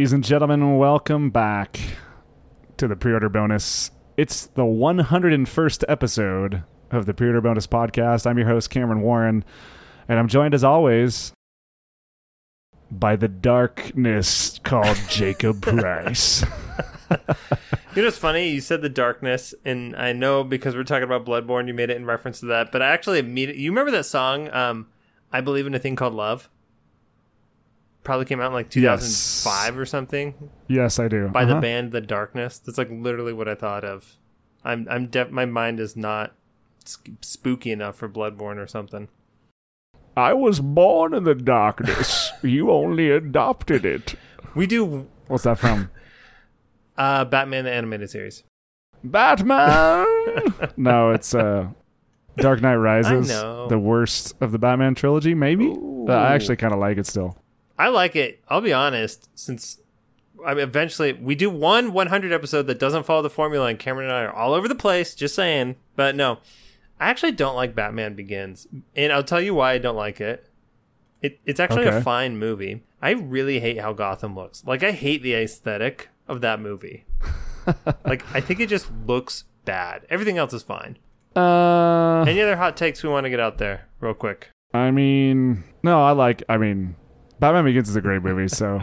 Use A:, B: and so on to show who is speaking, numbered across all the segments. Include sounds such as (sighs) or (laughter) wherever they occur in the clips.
A: Ladies and gentlemen, welcome back to the pre order bonus. It's the 101st episode of the pre order bonus podcast. I'm your host, Cameron Warren, and I'm joined as always by the darkness called (laughs) Jacob Price. (laughs)
B: You know it's funny? You said the darkness, and I know because we're talking about Bloodborne, you made it in reference to that. But I actually immediately, you remember that song, um, "I Believe in a Thing Called Love"? Probably came out in like 2005 or something
A: yes, I do.
B: by the
A: Uh-huh.
B: band The Darkness. That's like literally what I thought of. I'm, I'm, def- my mind is not spooky enough for Bloodborne or something.
A: I was born in the darkness. (laughs) you only adopted it.
B: We do
A: What's that from? (laughs)
B: uh, Batman the animated series.
A: Batman. (laughs) no, it's uh, Dark Knight Rises,
B: I know.
A: the worst of the Batman trilogy. Maybe Uh, I actually kind of like it still.
B: I like it. I'll be honest, since I mean, eventually we do one 100 episode that doesn't follow the formula, and Cameron and I are all over the place. Just saying, but no, I actually don't like Batman Begins, and I'll tell you why I don't like it. It it's actually
A: Okay.
B: a fine movie. I really hate how Gotham looks. Like I hate the aesthetic of that movie. (laughs) like I think it just looks bad. Everything else is fine.
A: Uh,
B: Any other hot takes we want to get out there, real quick?
A: I mean, no, I like. I mean, Batman Begins is a great movie. So,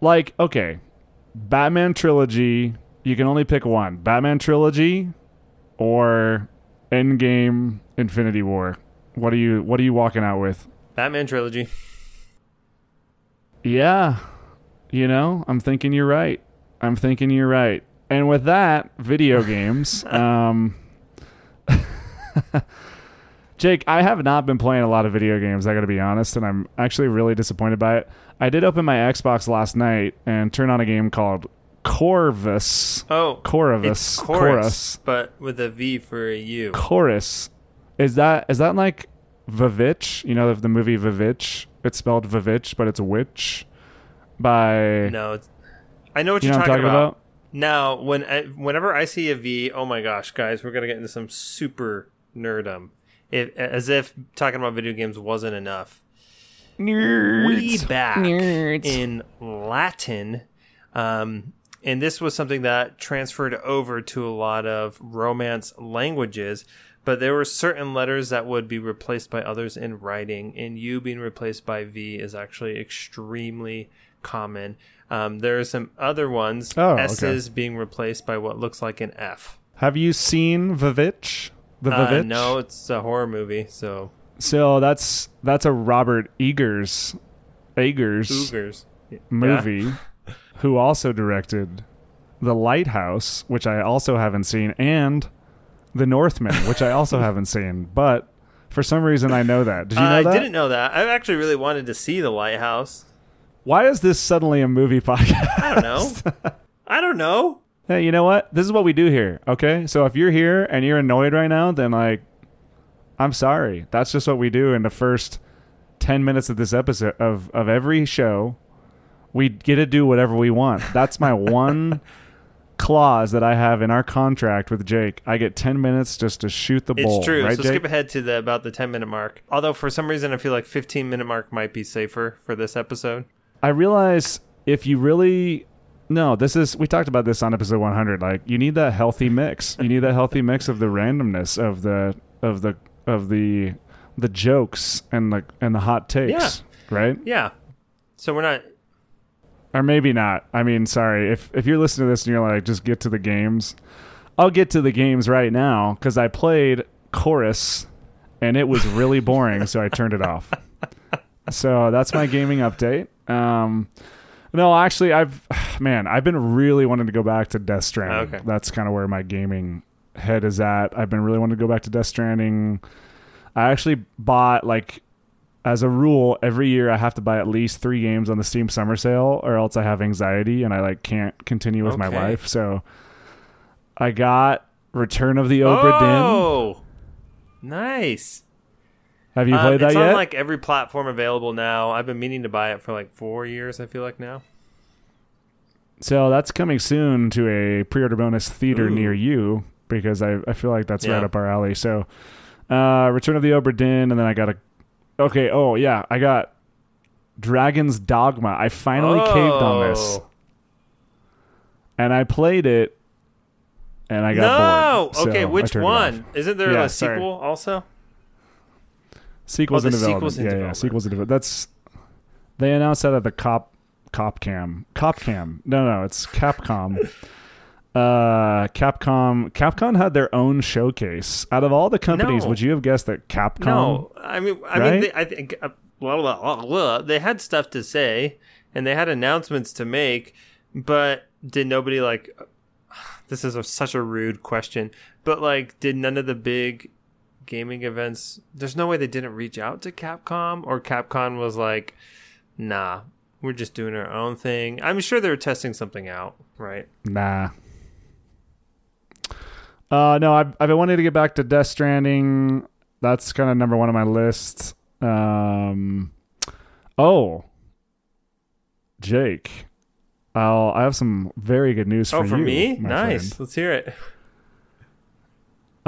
A: like, okay, Batman trilogy. You can only pick one: Batman trilogy or Endgame, Infinity War. What are you? What are you walking out with?
B: Batman trilogy.
A: Yeah. You know, I'm thinking you're right. I'm thinking you're right. And with that, video games. (laughs) um (laughs) Jake, I have not been playing a lot of video games, I got to be honest, and I'm actually really disappointed by it. I did open my Xbox last night and turn on a game called Corvus.
B: Oh,
A: Corvus.
B: It's chorus, but with a V for a U.
A: Chorus. Is that is that like Vivitch? You know the, movie Vivitch? It's spelled Vivitch, but it's a witch. By
B: No, I know what
A: you
B: you're
A: know
B: talking,
A: talking
B: about.
A: about?
B: Now, when I, whenever I see a V, oh my gosh, guys, we're gonna get into some super nerdum. If, as if talking about video games wasn't enough. Way back in Latin, um, and this was something that transferred over to a lot of Romance languages. But there were certain letters that would be replaced by others in writing, and U being replaced by V is actually extremely common. Um, there are some other ones,
A: Oh, okay.
B: S's being replaced by what looks like an F.
A: Have you seen Vivitch? The
B: Uh, no, it's a horror movie, so
A: So that's that's a Robert Eggers Eggers
B: Cougars. Yeah.
A: movie (laughs) who also directed The Lighthouse, which I also haven't seen, and The Northman, which I also (laughs) haven't seen. But for some reason I know that. Did you know
B: I
A: that?
B: didn't know that. I actually really wanted to see The Lighthouse.
A: Why is this suddenly a movie podcast?
B: I don't know. (laughs) I don't know.
A: Hey, you know what? This is what we do here, okay? So if you're here and you're annoyed right now, then like I'm sorry. That's just what we do in the first 10 minutes of this episode of of every show. We get to do whatever we want. That's my (laughs) one clause that I have in our contract with Jake. I get 10 minutes just to shoot the bull,
B: It's true.
A: right,
B: so
A: Jake?
B: skip ahead to the about the 10 minute mark. Although for some reason I feel like 15 minute mark might be safer for this episode.
A: I realize if you really no, this is we talked about this on episode 100. Like you need that healthy mix. You need that healthy mix of the randomness of the of the of the the jokes and the and the hot takes, right?
B: Yeah. So we're not
A: Or maybe not. I mean, sorry if if you're listening to this and you're like, just get to the games. I'll get to the games right now because I played chorus and it was really boring, so I turned it off. (laughs) So that's my gaming update. Um, no, actually, I've (sighs) man, I've been really wanting to go back to Death Stranding.
B: Oh, okay.
A: That's kind of where my gaming head is at. I've been really wanting to go back to Death Stranding. I actually bought like as a rule every year I have to buy at least 3 games on the Steam summer sale or else I have anxiety and I like can't continue with my life. So I got Return of the Obra Dinn.
B: Oh. Nice.
A: Have you
B: Um,
A: played that
B: it's
A: yet?
B: on like every platform available now. I've been meaning to buy it for like 4 years I feel like now.
A: So that's coming soon to a pre-order bonus theater
B: Ooh.
A: near you because I, I feel like that's right up our alley. So, uh, Return of the Obra Dinn, and then I got a. Okay. Oh yeah, I got Dragon's Dogma. I finally caved on this,
B: Oh.
A: and I played it, and I got
B: No.
A: bored. so
B: okay, which one? Isn't there
A: Yeah,
B: a
A: sorry.
B: sequel also?
A: Sequels
B: Oh,
A: in development.
B: sequel's in
A: yeah, yeah, sequels in development. That's they announced that at the Cop Cop Cam. Cop Cam. No, no, it's Capcom. (laughs) uh Capcom Capcom had their own showcase. Out of all the companies,
B: No.
A: would you have guessed that Capcom
B: No, I mean, I
A: Right?
B: mean, they, I think uh, blah, blah, blah, blah. they had stuff to say and they had announcements to make, but did nobody like? (sighs) This is a, such a rude question, but like, did none of the big gaming events? There's no way they didn't reach out to Capcom, or Capcom was like, "Nah, we're just doing our own thing." I'm sure they were testing something out, right?
A: Nah. Uh no, I've I've been wanting to get back to Death Stranding. That's kind of number one on my list. Um Oh. Jake. I'll I have some very good news
B: oh,
A: for
B: for
A: you.
B: me, nice.
A: friend.
B: Let's hear it.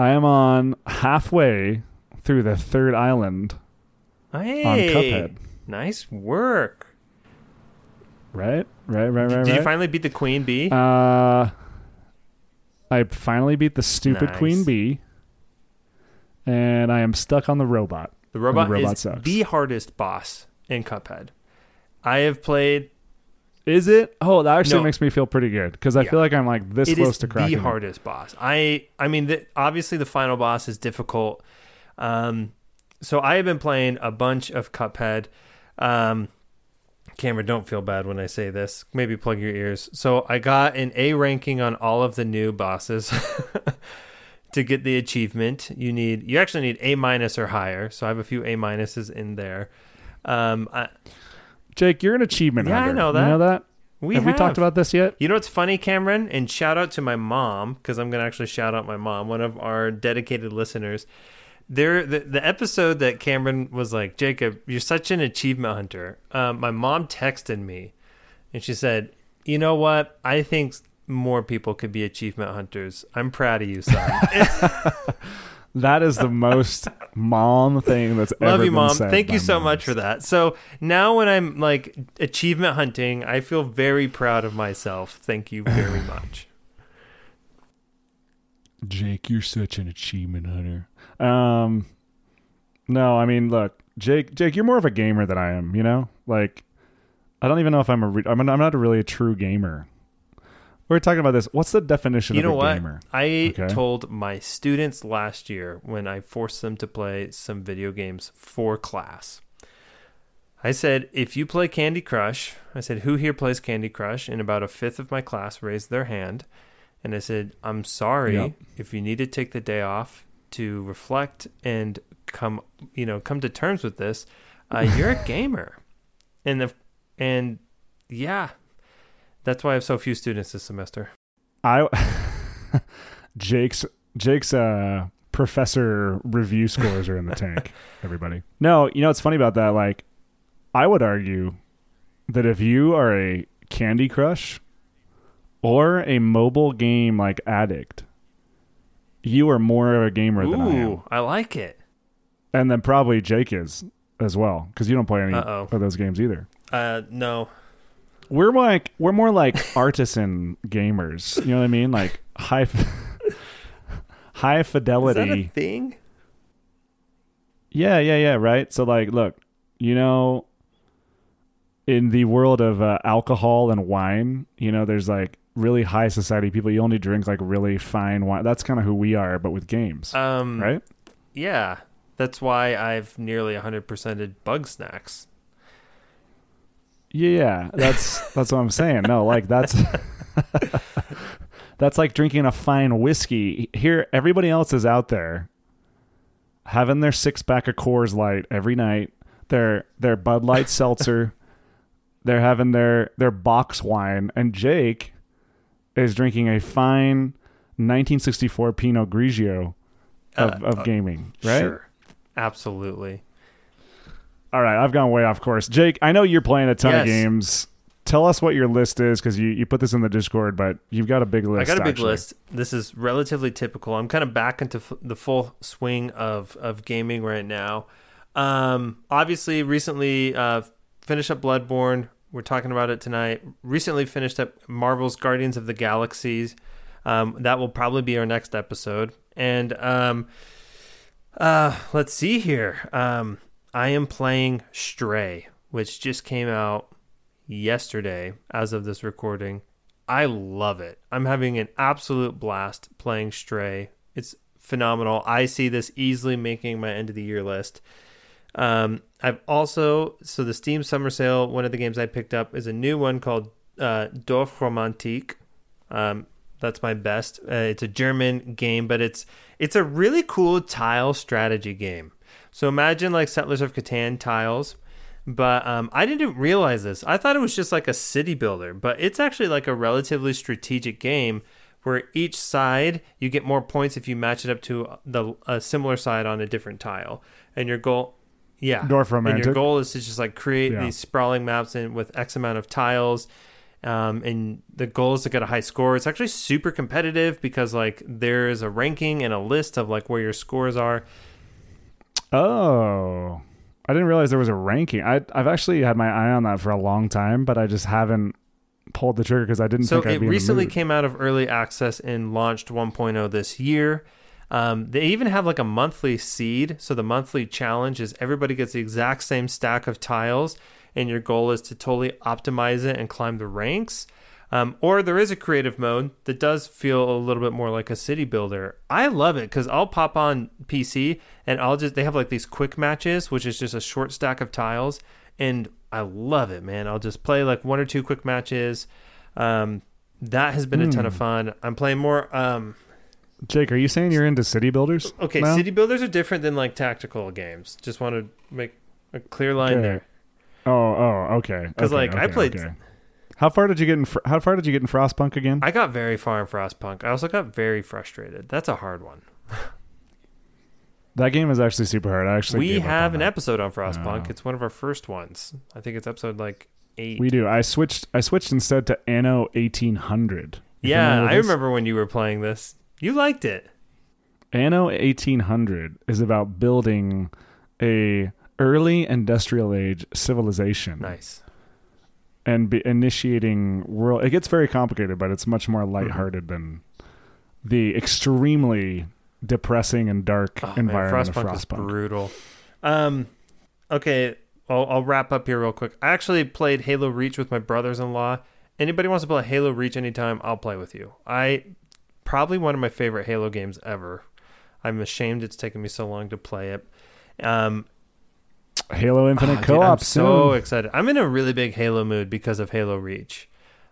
A: I am on halfway through the third island
B: Hey,
A: on Cuphead.
B: nice work.
A: Right? Right, right, right,
B: Did you
A: right.
B: finally beat the queen bee?
A: Uh, I finally beat the stupid
B: Nice.
A: queen bee, and I am stuck on the robot.
B: the robot,
A: robot
B: is
A: sucks.
B: the hardest boss in Cuphead. I have played.
A: Is it? Oh, that actually
B: No.
A: makes me feel pretty good because I
B: Yeah.
A: feel like I'm like this
B: It
A: close
B: is
A: to
B: the
A: cracking. it.
B: hardest boss. I I mean, the, obviously the final boss is difficult. Um, so I have been playing a bunch of Cuphead. Um, Cameron, don't feel bad when I say this. Maybe plug your ears. So I got an A ranking on all of the new bosses. (laughs) to get the achievement, you need you actually need A minus or higher. So I have a few A minuses in there. Um, I,
A: Jake, you're an achievement hunter.
B: Yeah, I know that.
A: You know that?
B: we
A: have, we talked about this yet?
B: You know what's funny, Cameron? And shout out to my mom because I'm gonna actually shout out my mom, one of our dedicated listeners. There, the, the episode that Cameron was like, Jacob, you're such an achievement hunter. Um, my mom texted me, and she said, "You know what? I think more people could be achievement hunters. I'm proud of you, son. (laughs) (laughs)
A: That is the most (laughs) mom thing that's ever
B: Love you,
A: been
B: mom.
A: said
B: Thank you so
A: moms.
B: much for that. So now when I'm like achievement hunting, I feel very proud of myself. Thank you very (sighs) much."
A: Jake, you're such an achievement hunter. Um, no, I mean, look, Jake, Jake, you're more of a gamer than I am. You know, like, I don't even know if I'm a, re- I'm, I'm not a really a true gamer. We We're talking about this. What's the definition
B: you
A: of
B: know
A: a
B: what?
A: gamer?
B: I
A: Okay.
B: told my students last year when I forced them to play some video games for class. I said, if you play Candy Crush, I said, who here plays Candy Crush? And about a fifth of my class raised their hand. And I said, I'm sorry
A: Yep.
B: if you need to take the day off to reflect and come, you know, come to terms with this. Uh, you're a (laughs) gamer, and the and yeah, that's why I have so few students this semester.
A: I, (laughs) Jake's Jake's uh professor review scores are in the tank. (laughs) Everybody, no, you know what's funny about that? Like, I would argue that if you are a Candy Crush or a mobile game like addict, you are more of a gamer than I am,
B: I like it.
A: and then probably Jake is as well because you don't play any
B: Uh-oh.
A: of those games either.
B: Uh, no.
A: We're like we're more like (laughs) artisan gamers. You know what I mean? Like high (laughs) high
B: Is that
A: fidelity.
B: a thing?
A: Yeah, yeah, yeah, right. So like look, you know in the world of uh, alcohol and wine, you know, there's like really high society people you only drink like really fine wine. That's kind of who we are but with games,
B: Um,
A: right?
B: Yeah, that's why I've nearly 100%ed Bugsnax.
A: Yeah, that's that's what I'm saying. No, like that's that's like drinking a fine whiskey. Here, everybody else is out there having their six pack of Coors Light every night. Their their Bud Light seltzer. (laughs) They're having their their box wine, and Jake is drinking a fine 1964 Pinot Grigio of,
B: Uh,
A: of
B: uh,
A: gaming. Right?
B: Sure. Absolutely.
A: All right, I've gone way off course. Jake, I know you're playing a ton of games. Tell us what your list is because you, you put this in the Discord, but you've got a big list.
B: I got a big
A: actually.
B: list. This is relatively typical. I'm kind of back into f- the full swing of, of gaming right now. Um, obviously, recently uh, finished up Bloodborne. We're talking about it tonight. Recently finished up Marvel's Guardians of the Galaxies. Um, that will probably be our next episode. And um, uh, let's see here. Um, I am playing Stray, which just came out yesterday as of this recording. I love it. I'm having an absolute blast playing Stray. It's phenomenal. I see this easily making my end of the year list. Um, I've also so the Steam Summer Sale. One of the games I picked up is a new one called uh, Dorfromantik. Um, that's my best. Uh, it's a German game, but it's it's a really cool tile strategy game. So imagine like Settlers of Catan tiles, but um, I didn't realize this. I thought it was just like a city builder, but it's actually like a relatively strategic game where each side you get more points if you match it up to the a similar side on a different tile, and your goal yeah.
A: Dorf
B: And your goal is to just like create
A: Yeah.
B: these sprawling maps and with X amount of tiles. Um, and the goal is to get a high score. It's actually super competitive because like there is a ranking and a list of like where your scores are.
A: Oh, I didn't realize there was a ranking. I I've actually had my eye on that for a long time, but I just haven't pulled the trigger because I didn't
B: So
A: think I'd
B: it
A: be
B: recently
A: in the mood.
B: came out of early access and launched 1.0 this year. Um, they even have like a monthly seed. So the monthly challenge is everybody gets the exact same stack of tiles, and your goal is to totally optimize it and climb the ranks. Um, or there is a creative mode that does feel a little bit more like a city builder. I love it because I'll pop on PC and I'll just they have like these quick matches, which is just a short stack of tiles, and I love it, man. I'll just play like one or two quick matches. Um, that has been a ton of fun. I'm playing more. Um,
A: Jake, are you saying you're into city builders?
B: okay,
A: now?
B: city builders are different than like tactical games. Just want to make a clear line
A: Okay.
B: there.
A: Oh, oh, okay.
B: 'Cause,
A: Okay,
B: like, I
A: okay,
B: played-
A: okay. How far did you get in? Fr- How far did you get in Frostpunk again?
B: I got very far in Frostpunk. I also got very frustrated. That's a hard one.
A: that game is actually super hard. I actually
B: we have an
A: that.
B: episode on Frostpunk.
A: Oh.
B: It's one of our first ones. I think it's episode like eight.
A: We do. I switched. I switched instead to Anno 1800.
B: Yeah,
A: familiar
B: I remember when you were playing this. You liked it.
A: Anno 1800 is about building a early industrial age civilization
B: Nice.
A: And be initiating world. It gets very complicated, but it's much more
B: Mm-hmm.
A: lighthearted than the extremely depressing and dark
B: Oh, man,
A: environment of
B: Frostpunk is brutal. Um, okay, I'll, I'll wrap up here real quick. I actually played Halo Reach with my brothers-in-law. Anybody wants to play Halo Reach anytime, I'll play with you. I probably one of my favorite Halo games ever. I'm ashamed it's taken me so long to play it. Um,
A: Halo
B: oh,
A: Infinite
B: dude,
A: Co-op
B: I'm
A: soon.
B: so excited. I'm in a really big Halo mood because of Halo Reach.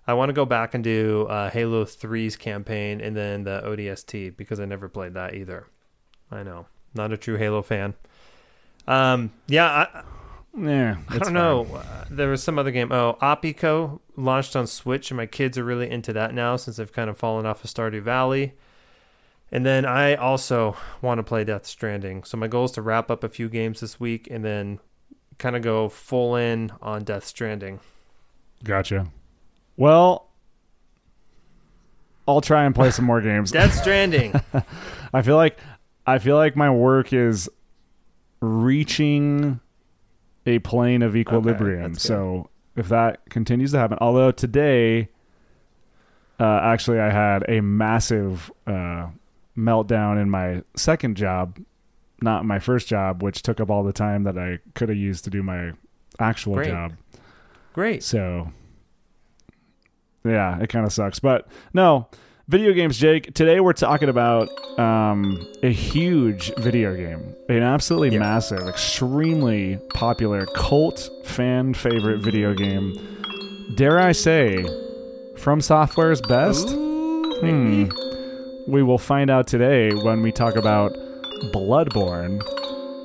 B: I want to go back and do uh, Halo 3's campaign and then the ODST because I never played that either. I know, not a true Halo fan. Um, yeah, I,
A: yeah,
B: I don't know. Uh, there was some other game. Oh, Opico launched on Switch, and my kids are really into that now since they've kind of fallen off of Stardew Valley. And then I also want to play Death Stranding. So my goal is to wrap up a few games this week and then kind of go full in on Death Stranding.
A: Gotcha. Well, I'll try and play some more (laughs) games.
B: Death Stranding. (laughs)
A: I feel like I feel like my work is reaching a plane of equilibrium.
B: good.
A: so if that continues to happen, although today, uh, actually, I had a massive uh, meltdown in my second job, not my first job, which took up all the time that I could have used to do my actual
B: Great.
A: job.
B: Great.
A: So, yeah, it kind of sucks. But no, video games, Jake. Today we're talking about um, a huge video game, an absolutely
B: Yeah.
A: massive, extremely popular cult fan favorite video game. Dare I say, from Software's best?
B: Ooh,
A: Hmm. We will find out today when we talk about Bloodborne.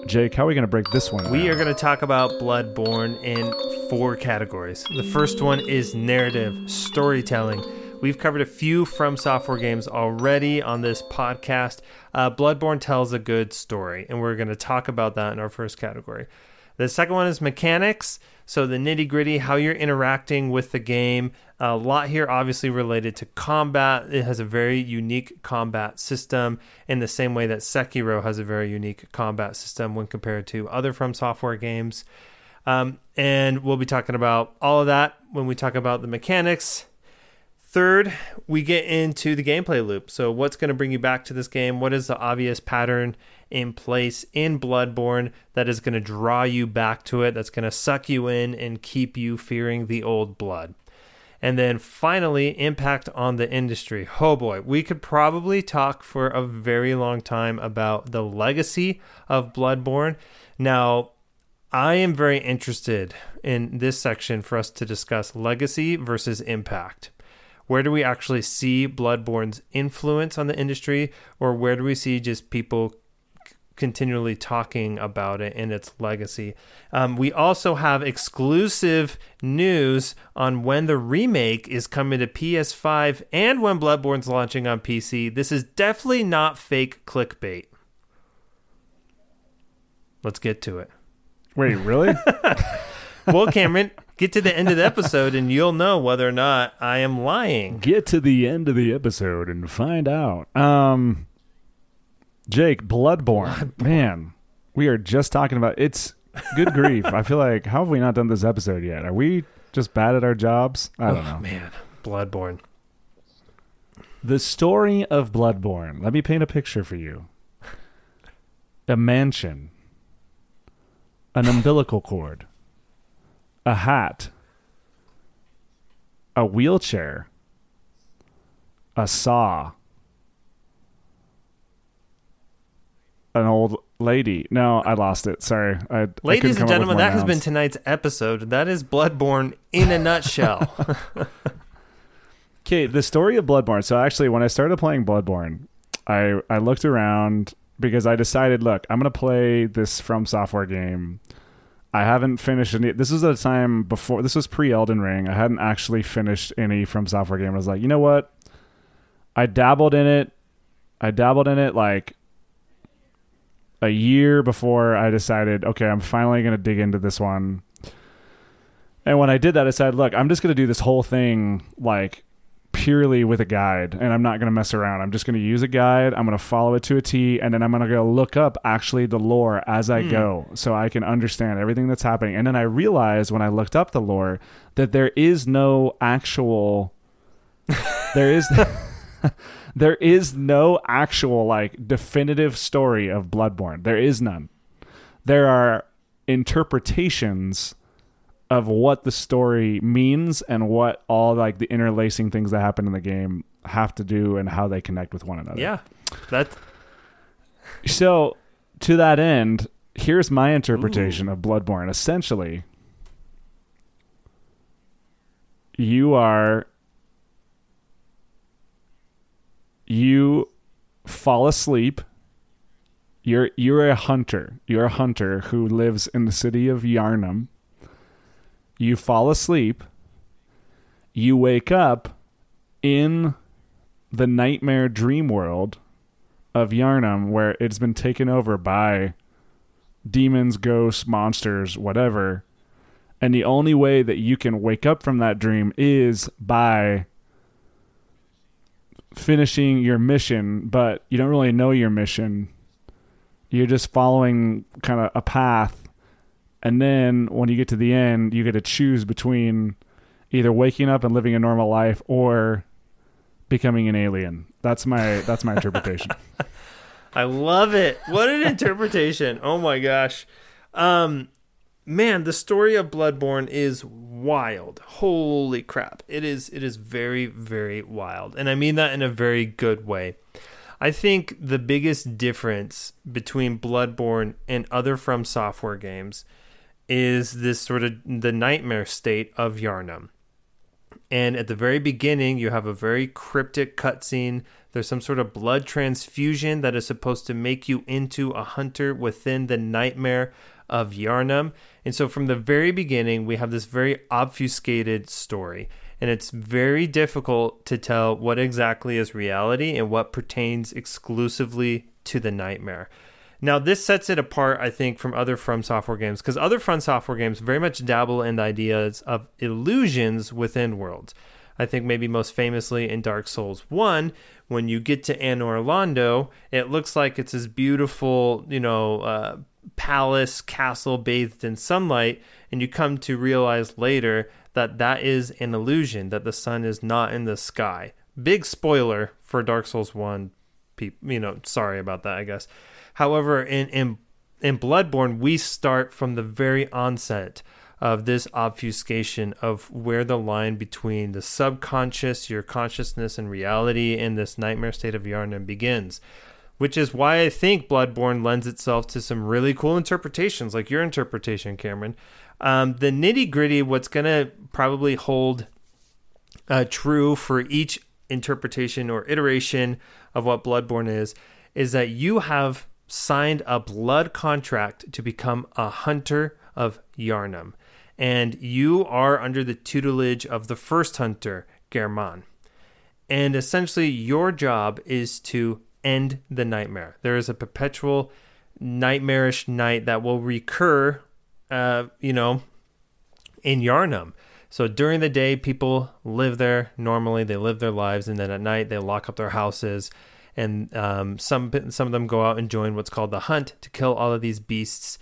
A: Jake, how are we going to break this one?
B: We
A: down?
B: are going to talk about Bloodborne in four categories. The first one is narrative, storytelling. We've covered a few From Software games already on this podcast. Uh, Bloodborne tells a good story, and we're going to talk about that in our first category. The second one is mechanics. So, the nitty gritty, how you're interacting with the game. A lot here, obviously, related to combat. It has a very unique combat system in the same way that Sekiro has a very unique combat system when compared to other From Software games. Um, and we'll be talking about all of that when we talk about the mechanics. Third, we get into the gameplay loop. So, what's going to bring you back to this game? What is the obvious pattern in place in Bloodborne that is going to draw you back to it, that's going to suck you in and keep you fearing the old blood? And then finally, impact on the industry. Oh boy, we could probably talk for a very long time about the legacy of Bloodborne. Now, I am very interested in this section for us to discuss legacy versus impact. Where do we actually see Bloodborne's influence on the industry, or where do we see just people continually talking about it and its legacy. Um, we also have exclusive news on when the remake is coming to PS5 and when Bloodborne's launching on PC. This is definitely not fake clickbait. Let's get to it.
A: Wait, really? (laughs) (laughs)
B: well, Cameron, get to the end of the episode and you'll know whether or not I am lying.
A: Get to the end of the episode and find out. Um Jake, Bloodborne. Bloodborne. Man, we are just talking about it's good grief. I feel like how have we not done this episode yet? Are we just bad at our jobs? I don't oh, know.
B: Man, Bloodborne.
A: The story of Bloodborne. Let me paint a picture for you. A mansion. An umbilical cord. A hat. A wheelchair. A saw an old lady. No, I lost it. Sorry. I,
B: Ladies I and gentlemen, that nouns. has been tonight's episode. That is Bloodborne in a nutshell. (laughs)
A: okay, the story of Bloodborne. So actually, when I started playing Bloodborne, I I looked around because I decided, look, I'm gonna play this From Software game. I haven't finished any. This was a time before. This was pre Elden Ring. I hadn't actually finished any From Software game. I was like, you know what? I dabbled in it. I dabbled in it like a year before I decided, okay, I'm finally going to dig into this one. And when I did that, I said, look, I'm just going to do this whole thing like purely with a guide and I'm not going to mess around. I'm just going to use a guide. I'm going to follow it to a T and then I'm going to go look up actually the lore as I mm. go so I can understand everything that's happening. And then I realized when I looked up the lore that there is no actual (laughs) there is (laughs) there is no actual like definitive story of Bloodborne. There is none. There are interpretations of what the story means and what all like the interlacing things that happen in the game have to do and how they connect with one another.
B: Yeah. That
A: So to that end, here's my interpretation Ooh. of Bloodborne. Essentially, you are you fall asleep. You're you're a hunter. You're a hunter who lives in the city of Yharnam. You fall asleep. You wake up in the nightmare dream world of Yharnam where it's been taken over by demons, ghosts, monsters, whatever. And the only way that you can wake up from that dream is by finishing your mission, but you don't really know your mission. You're just following kind of a path. And then when you get to the end, you get to choose between either waking up and living a normal life or becoming an alien. That's my that's my interpretation. (laughs)
B: I love it. What an interpretation. Oh my gosh. Um man, the story of Bloodborne is wild. Holy crap. It is it is very very wild. And I mean that in a very good way. I think the biggest difference between Bloodborne and other From Software games is this sort of the nightmare state of Yharnam. And at the very beginning, you have a very cryptic cutscene. There's some sort of blood transfusion that is supposed to make you into a hunter within the nightmare of Yharnam. And so from the very beginning, we have this very obfuscated story. And it's very difficult to tell what exactly is reality and what pertains exclusively to the nightmare. Now, this sets it apart, I think, from other From Software games, because other From Software games very much dabble in the ideas of illusions within worlds. I think maybe most famously in Dark Souls 1, when you get to Anor Londo, it looks like it's this beautiful, you know, uh, palace castle bathed in sunlight and you come to realize later that that is an illusion that the sun is not in the sky big spoiler for dark souls 1 people you know sorry about that i guess however in in in bloodborne we start from the very onset of this obfuscation of where the line between the subconscious, your consciousness, and reality in this nightmare state of Yharnam begins. Which is why I think Bloodborne lends itself to some really cool interpretations, like your interpretation, Cameron. Um, the nitty gritty, what's going to probably hold uh, true for each interpretation or iteration of what Bloodborne is, is that you have signed a blood contract to become a hunter of Yharnam. and you are under the tutelage of the first hunter, Gehrman. And essentially, your job is to end the nightmare. There is a perpetual nightmarish night that will recur, uh, you know, in Yharnam. So during the day, people live there normally. They live their lives, and then at night, they lock up their houses. And um, some some of them go out and join what's called the hunt to kill all of these beasts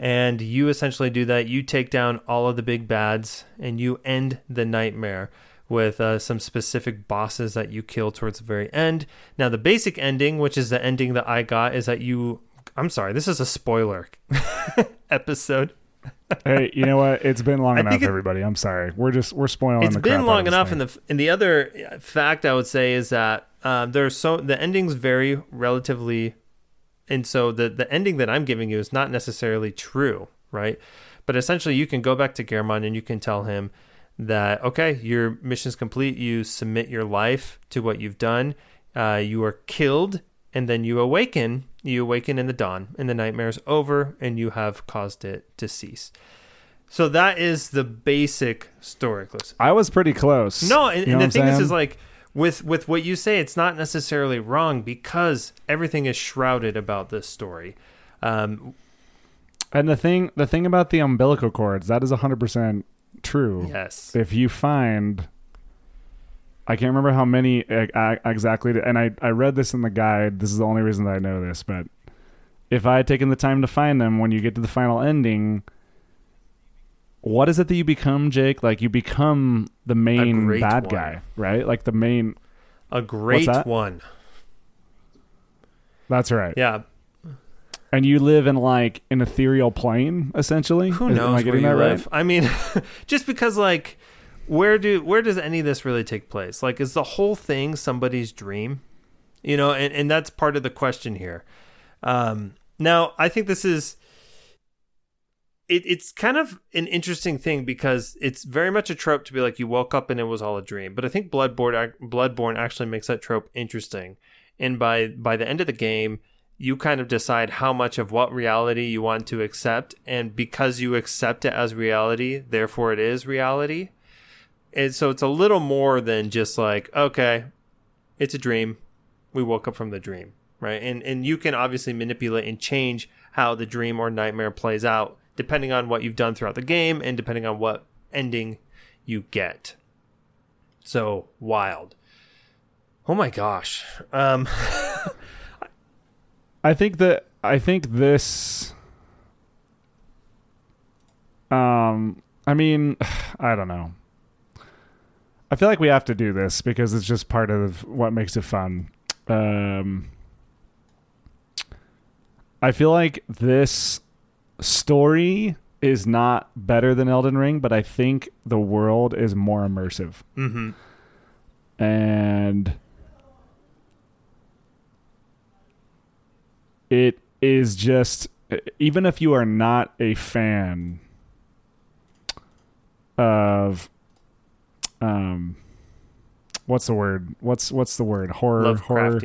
B: and you essentially do that. You take down all of the big bads and you end the nightmare with uh, some specific bosses that you kill towards the very end. Now, the basic ending, which is the ending that I got, is that you. I'm sorry, this is a spoiler (laughs) episode.
A: hey, you know what? It's been long (laughs) enough, it, everybody. I'm sorry. We're just we're spoiling.
B: It's been long enough, and the and the other fact I would say is that uh, there's so the endings vary relatively and so the the ending that I'm giving you is not necessarily true, right? But essentially, you can go back to Gehrman and you can tell him that okay, your mission's complete. You submit your life to what you've done. Uh, you are killed, and then you awaken. You awaken in the dawn, and the nightmare's over, and you have caused it to cease. So that is the basic story.
A: I was pretty close.
B: No, and, and the thing saying? is, is like with with what you say, it's not necessarily wrong because everything is shrouded about this story. Um,
A: and the thing the thing about the umbilical cords that is hundred percent true.
B: Yes.
A: If you find, I can't remember how many exactly, and I I read this in the guide. This is the only reason that I know this, but if I had taken the time to find them, when you get to the final ending what is it that you become, Jake? Like you become the main bad one. guy, right? Like the main
B: a great one.
A: That's right.
B: Yeah.
A: And you live in like an ethereal plane, essentially.
B: Who knows Am where you live? Right? I mean, (laughs) just because like where do where does any of this really take place? Like, is the whole thing somebody's dream? You know, and, and that's part of the question here. Um, now, I think this is it, it's kind of an interesting thing because it's very much a trope to be like you woke up and it was all a dream. But I think Bloodborne Bloodborne actually makes that trope interesting. And by by the end of the game, you kind of decide how much of what reality you want to accept, and because you accept it as reality, therefore it is reality. And so it's a little more than just like okay, it's a dream. We woke up from the dream, right? And and you can obviously manipulate and change how the dream or nightmare plays out depending on what you've done throughout the game and depending on what ending you get. So wild. Oh my gosh. Um (laughs)
A: I think that I think this um I mean, (sighs) I don't know. I feel like we have to do this because it's just part of what makes it fun. Um I feel like this story is not better than Elden Ring, but I think the world is more immersive.
B: Mm-hmm.
A: And it is just, even if you are not a fan of, um, what's the word? What's what's the word? Horror, horror.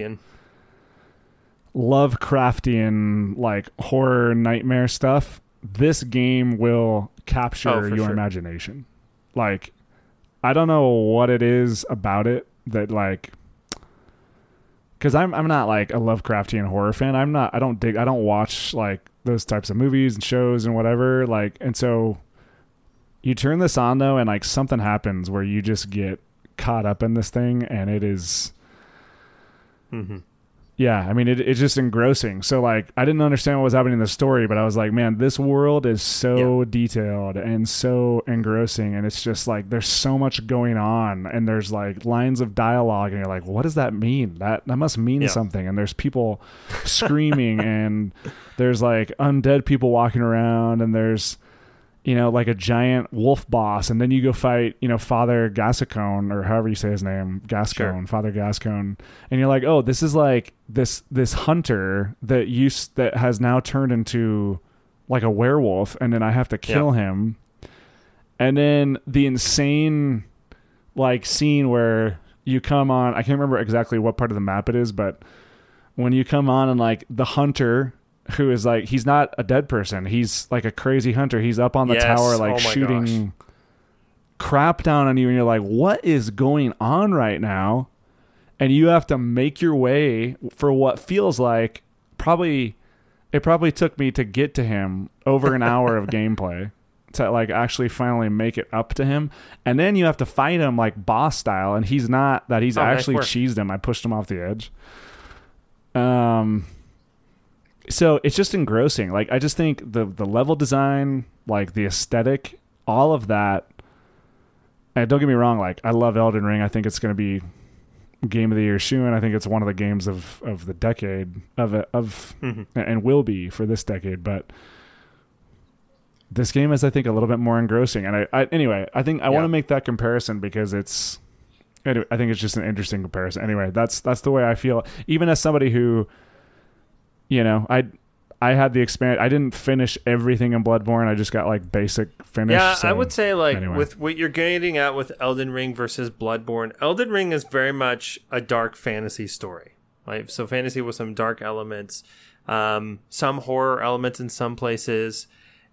A: Lovecraftian like horror nightmare stuff, this game will capture oh, your sure. imagination. Like I don't know what it is about it that like cuz I'm I'm not like a Lovecraftian horror fan. I'm not I don't dig I don't watch like those types of movies and shows and whatever like and so you turn this on though and like something happens where you just get caught up in this thing and it is,
B: mm-hmm
A: yeah, I mean, it, it's just engrossing. So, like, I didn't understand what was happening in the story, but I was like, man, this world is so yeah. detailed and so engrossing. And it's just like, there's so much going on. And there's like lines of dialogue. And you're like, what does that mean? That, that must mean yeah. something. And there's people (laughs) screaming. and there's like undead people walking around. And there's, you know, like a giant wolf boss, and then you go fight, you know, Father Gascon or however you say his name, Gascon, sure. Father Gascon, and you're like, oh, this is like this this hunter that used that has now turned into like a werewolf, and then I have to kill yep. him, and then the insane like scene where you come on, I can't remember exactly what part of the map it is, but when you come on and like the hunter who is like he's not a dead person. He's like a crazy hunter. He's up on the yes. tower like oh shooting gosh. crap down on you and you're like what is going on right now? And you have to make your way for what feels like probably it probably took me to get to him over an hour of (laughs) gameplay to like actually finally make it up to him. And then you have to fight him like boss style and he's not that he's oh, actually nice cheesed him. I pushed him off the edge. Um so it's just engrossing. Like I just think the the level design, like the aesthetic, all of that. And don't get me wrong, like I love Elden Ring. I think it's going to be game of the year soon. I think it's one of the games of of the decade of of mm-hmm. and will be for this decade. But this game is, I think, a little bit more engrossing. And I, I anyway, I think I yeah. want to make that comparison because it's. Anyway, I think it's just an interesting comparison. Anyway, that's that's the way I feel. Even as somebody who you know, I I had the expand. I didn't finish everything in Bloodborne. I just got like basic finish.
B: Yeah,
A: so,
B: I would say like anyway. with what you're getting at with Elden Ring versus Bloodborne. Elden Ring is very much a dark fantasy story. Right, so fantasy with some dark elements, um, some horror elements in some places,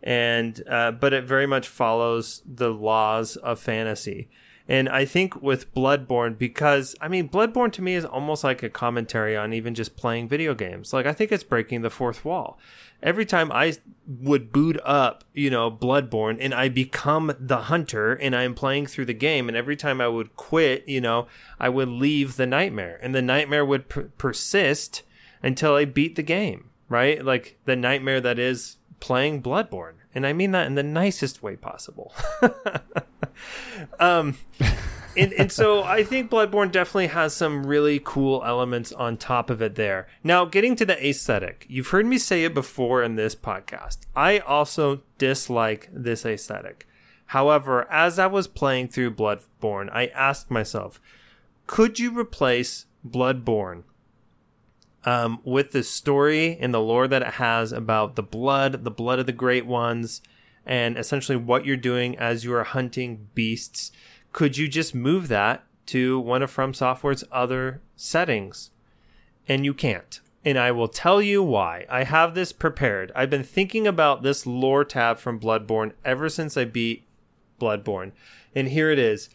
B: and uh, but it very much follows the laws of fantasy. And I think with Bloodborne, because I mean, Bloodborne to me is almost like a commentary on even just playing video games. Like, I think it's breaking the fourth wall. Every time I would boot up, you know, Bloodborne and I become the hunter and I'm playing through the game, and every time I would quit, you know, I would leave the nightmare, and the nightmare would per- persist until I beat the game, right? Like the nightmare that is playing Bloodborne. And I mean that in the nicest way possible. (laughs) um, and, and so I think Bloodborne definitely has some really cool elements on top of it there. Now, getting to the aesthetic, you've heard me say it before in this podcast. I also dislike this aesthetic. However, as I was playing through Bloodborne, I asked myself, could you replace Bloodborne um, with the story and the lore that it has about the blood, the blood of the great ones, and essentially what you're doing as you are hunting beasts. Could you just move that to one of From Software's other settings? And you can't. And I will tell you why. I have this prepared. I've been thinking about this lore tab from Bloodborne ever since I beat Bloodborne. And here it is.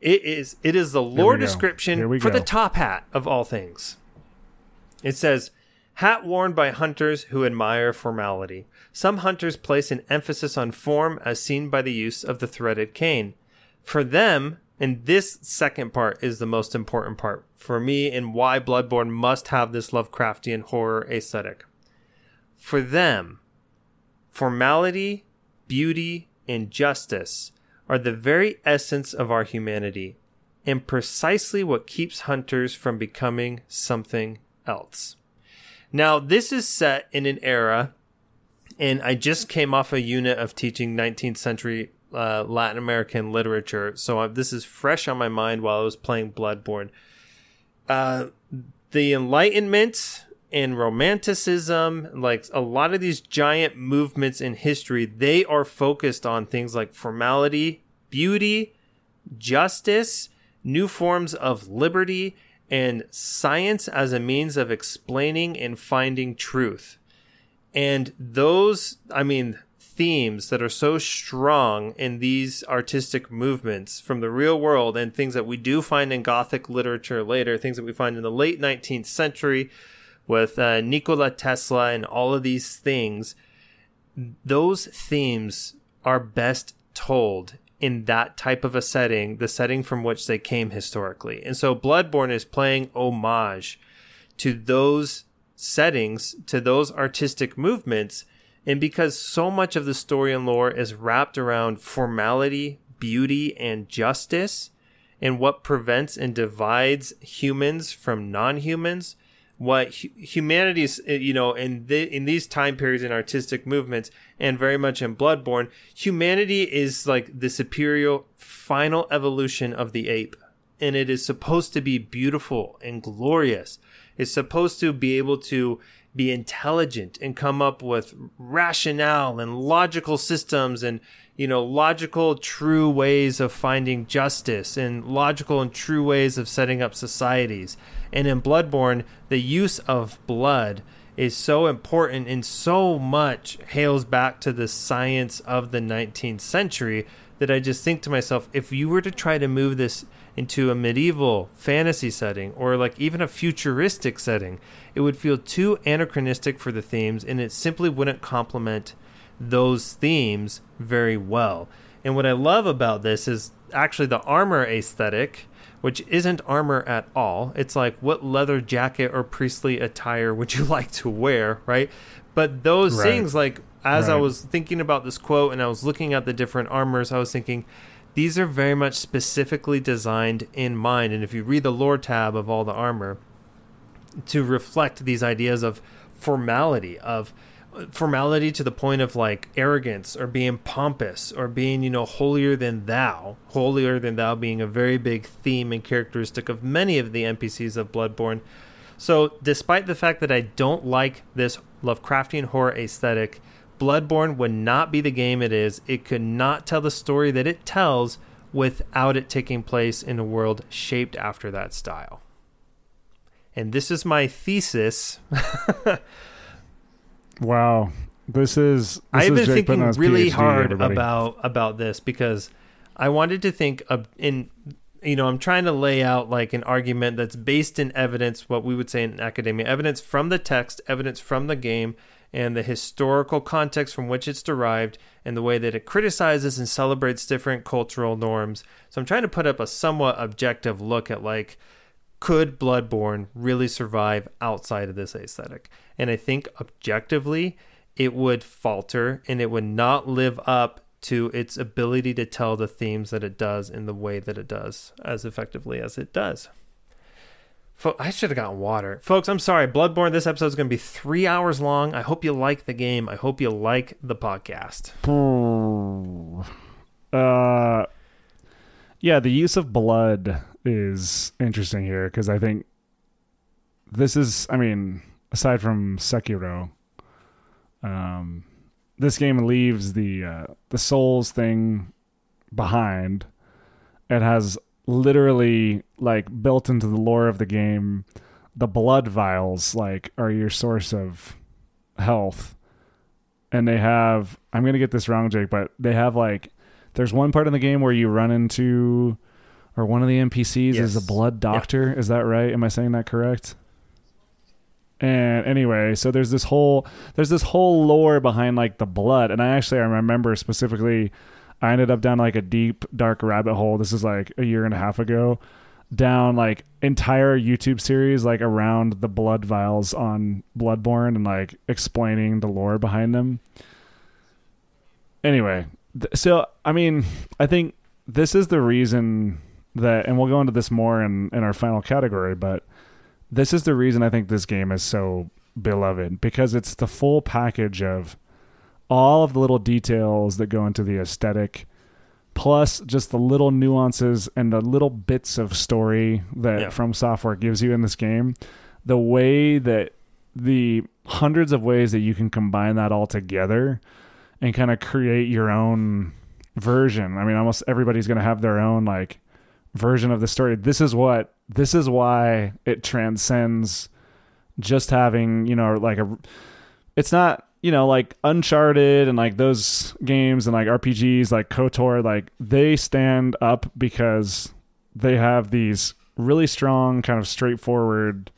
B: It is it is the lore description for the top hat of all things. It says, Hat worn by hunters who admire formality. Some hunters place an emphasis on form as seen by the use of the threaded cane. For them, and this second part is the most important part for me and why Bloodborne must have this Lovecraftian horror aesthetic. For them, formality, beauty, and justice are the very essence of our humanity and precisely what keeps hunters from becoming something else. Now, this is set in an era, and I just came off a unit of teaching 19th century uh, Latin American literature, so I, this is fresh on my mind while I was playing Bloodborne. Uh, the Enlightenment and Romanticism, like a lot of these giant movements in history, they are focused on things like formality, beauty, justice, new forms of liberty, and science as a means of explaining and finding truth. And those, I mean, themes that are so strong in these artistic movements from the real world and things that we do find in Gothic literature later, things that we find in the late 19th century with uh, Nikola Tesla and all of these things, those themes are best told in that type of a setting, the setting from which they came historically. And so Bloodborne is playing homage to those settings, to those artistic movements. And because so much of the story and lore is wrapped around formality, beauty, and justice, and what prevents and divides humans from non humans, what hu- humanity's uh, you know in the, in these time periods in artistic movements and very much in bloodborne humanity is like the superior final evolution of the ape. And it is supposed to be beautiful and glorious. It's supposed to be able to be intelligent and come up with rationale and logical systems and you know logical true ways of finding justice and logical and true ways of setting up societies and in bloodborne the use of blood is so important and so much hails back to the science of the 19th century that i just think to myself if you were to try to move this into a medieval fantasy setting or like even a futuristic setting it would feel too anachronistic for the themes and it simply wouldn't complement those themes very well. And what I love about this is actually the armor aesthetic, which isn't armor at all. It's like what leather jacket or priestly attire would you (laughs) like to wear, right? But those right. things, like as right. I was thinking about this quote and I was looking at the different armors, I was thinking these are very much specifically designed in mind. And if you read the lore tab of all the armor, to reflect these ideas of formality, of formality to the point of like arrogance or being pompous or being, you know, holier than thou. Holier than thou being a very big theme and characteristic of many of the NPCs of Bloodborne. So, despite the fact that I don't like this Lovecraftian horror aesthetic, Bloodborne would not be the game it is. It could not tell the story that it tells without it taking place in a world shaped after that style. And this is my thesis (laughs)
A: Wow, this is. This
B: I've
A: been
B: thinking really PhD, hard everybody. about about this because I wanted to think of in you know I'm trying to lay out like an argument that's based in evidence, what we would say in academia, evidence from the text, evidence from the game, and the historical context from which it's derived, and the way that it criticizes and celebrates different cultural norms. So I'm trying to put up a somewhat objective look at like could Bloodborne really survive outside of this aesthetic? And I think objectively, it would falter and it would not live up to its ability to tell the themes that it does in the way that it does, as effectively as it does. I should have gotten water. Folks, I'm sorry. Bloodborne, this episode is going to be three hours long. I hope you like the game. I hope you like the podcast.
A: Uh, yeah, the use of blood is interesting here because I think this is, I mean, aside from Sekiro, um, this game leaves the uh, the souls thing behind. It has literally like built into the lore of the game. The blood vials like are your source of health, and they have. I'm gonna get this wrong, Jake, but they have like. There's one part in the game where you run into or one of the NPCs yes. is a blood doctor. Yeah. Is that right? Am I saying that correct? And anyway, so there's this whole there's this whole lore behind like the blood, and I actually I remember specifically, I ended up down like a deep dark rabbit hole. This is like a year and a half ago, down like entire YouTube series like around the blood vials on Bloodborne and like explaining the lore behind them. Anyway, th- so I mean, I think this is the reason that, and we'll go into this more in, in our final category, but this is the reason I think this game is so beloved because it's the full package of all of the little details that go into the aesthetic plus just the little nuances and the little bits of story that yeah. from software gives you in this game the way that the hundreds of ways that you can combine that all together and kind of create your own version i mean almost everybody's going to have their own like version of the story. This is what this is why it transcends just having, you know, like a it's not, you know, like Uncharted and like those games and like RPGs like KOTOR, like they stand up because they have these really strong kind of straightforward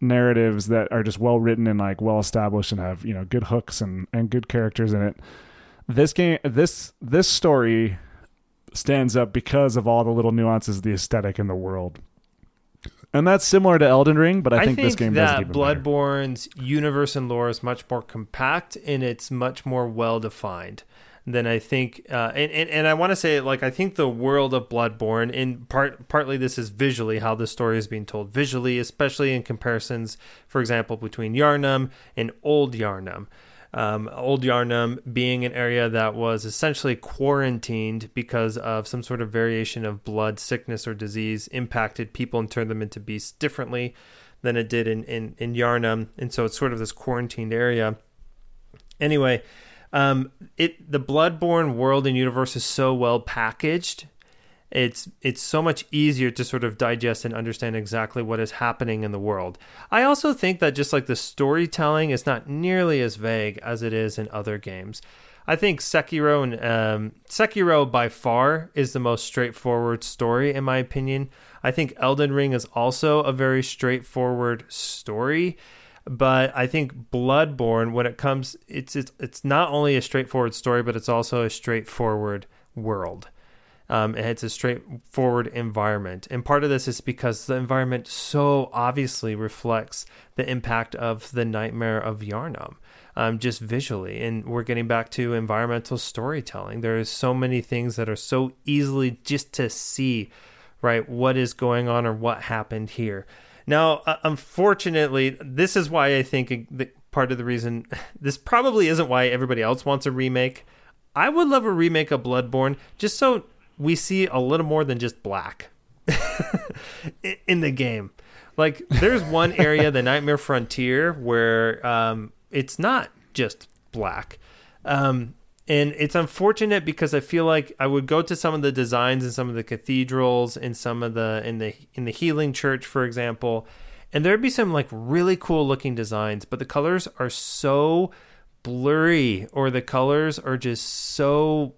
A: narratives that are just well written and like well established and have, you know, good hooks and and good characters in it. This game this this story stands up because of all the little nuances of the aesthetic in the world. and that's similar to Elden Ring, but I, think, this game does it
B: that
A: even better.
B: Bloodborne's universe and lore is much more compact and it's much more well defined than I think. Uh, and, and and I want to say like I think the world of Bloodborne in part partly this is visually how the story is being told visually, especially in comparisons, for example, between Yharnam and Old Yharnam. Um, Old Yharnam being an area that was essentially quarantined because of some sort of variation of blood, sickness, or disease impacted people and turned them into beasts differently than it did in, in, in Yharnam. And so it's sort of this quarantined area. Anyway, um, it the Bloodborne world and universe is so well packaged it's it's so much easier to sort of digest and understand exactly what is happening in the world. I also think that just like the storytelling is not nearly as vague as it is in other games. I think Sekiro and um, Sekiro by far is the most straightforward story in my opinion. I think Elden Ring is also a very straightforward story, but I think Bloodborne when it comes it's it's it's not only a straightforward story but it's also a straightforward world. Um, it's a straightforward environment. And part of this is because the environment so obviously reflects the impact of the nightmare of Yharnam. Um, just visually. And we're getting back to environmental storytelling. There are so many things that are so easily just to see, right, what is going on or what happened here. Now, uh, unfortunately, this is why I think part of the reason (laughs) this probably isn't why everybody else wants a remake. I would love a remake of Bloodborne just so we see a little more than just black (laughs) in the game. Like there's one area, the Nightmare Frontier, where um, it's not just black. Um, and it's unfortunate because I feel like I would go to some of the designs in some of the cathedrals in some of the in the in the healing church, for example, and there'd be some like really cool looking designs, but the colors are so blurry or the colors are just so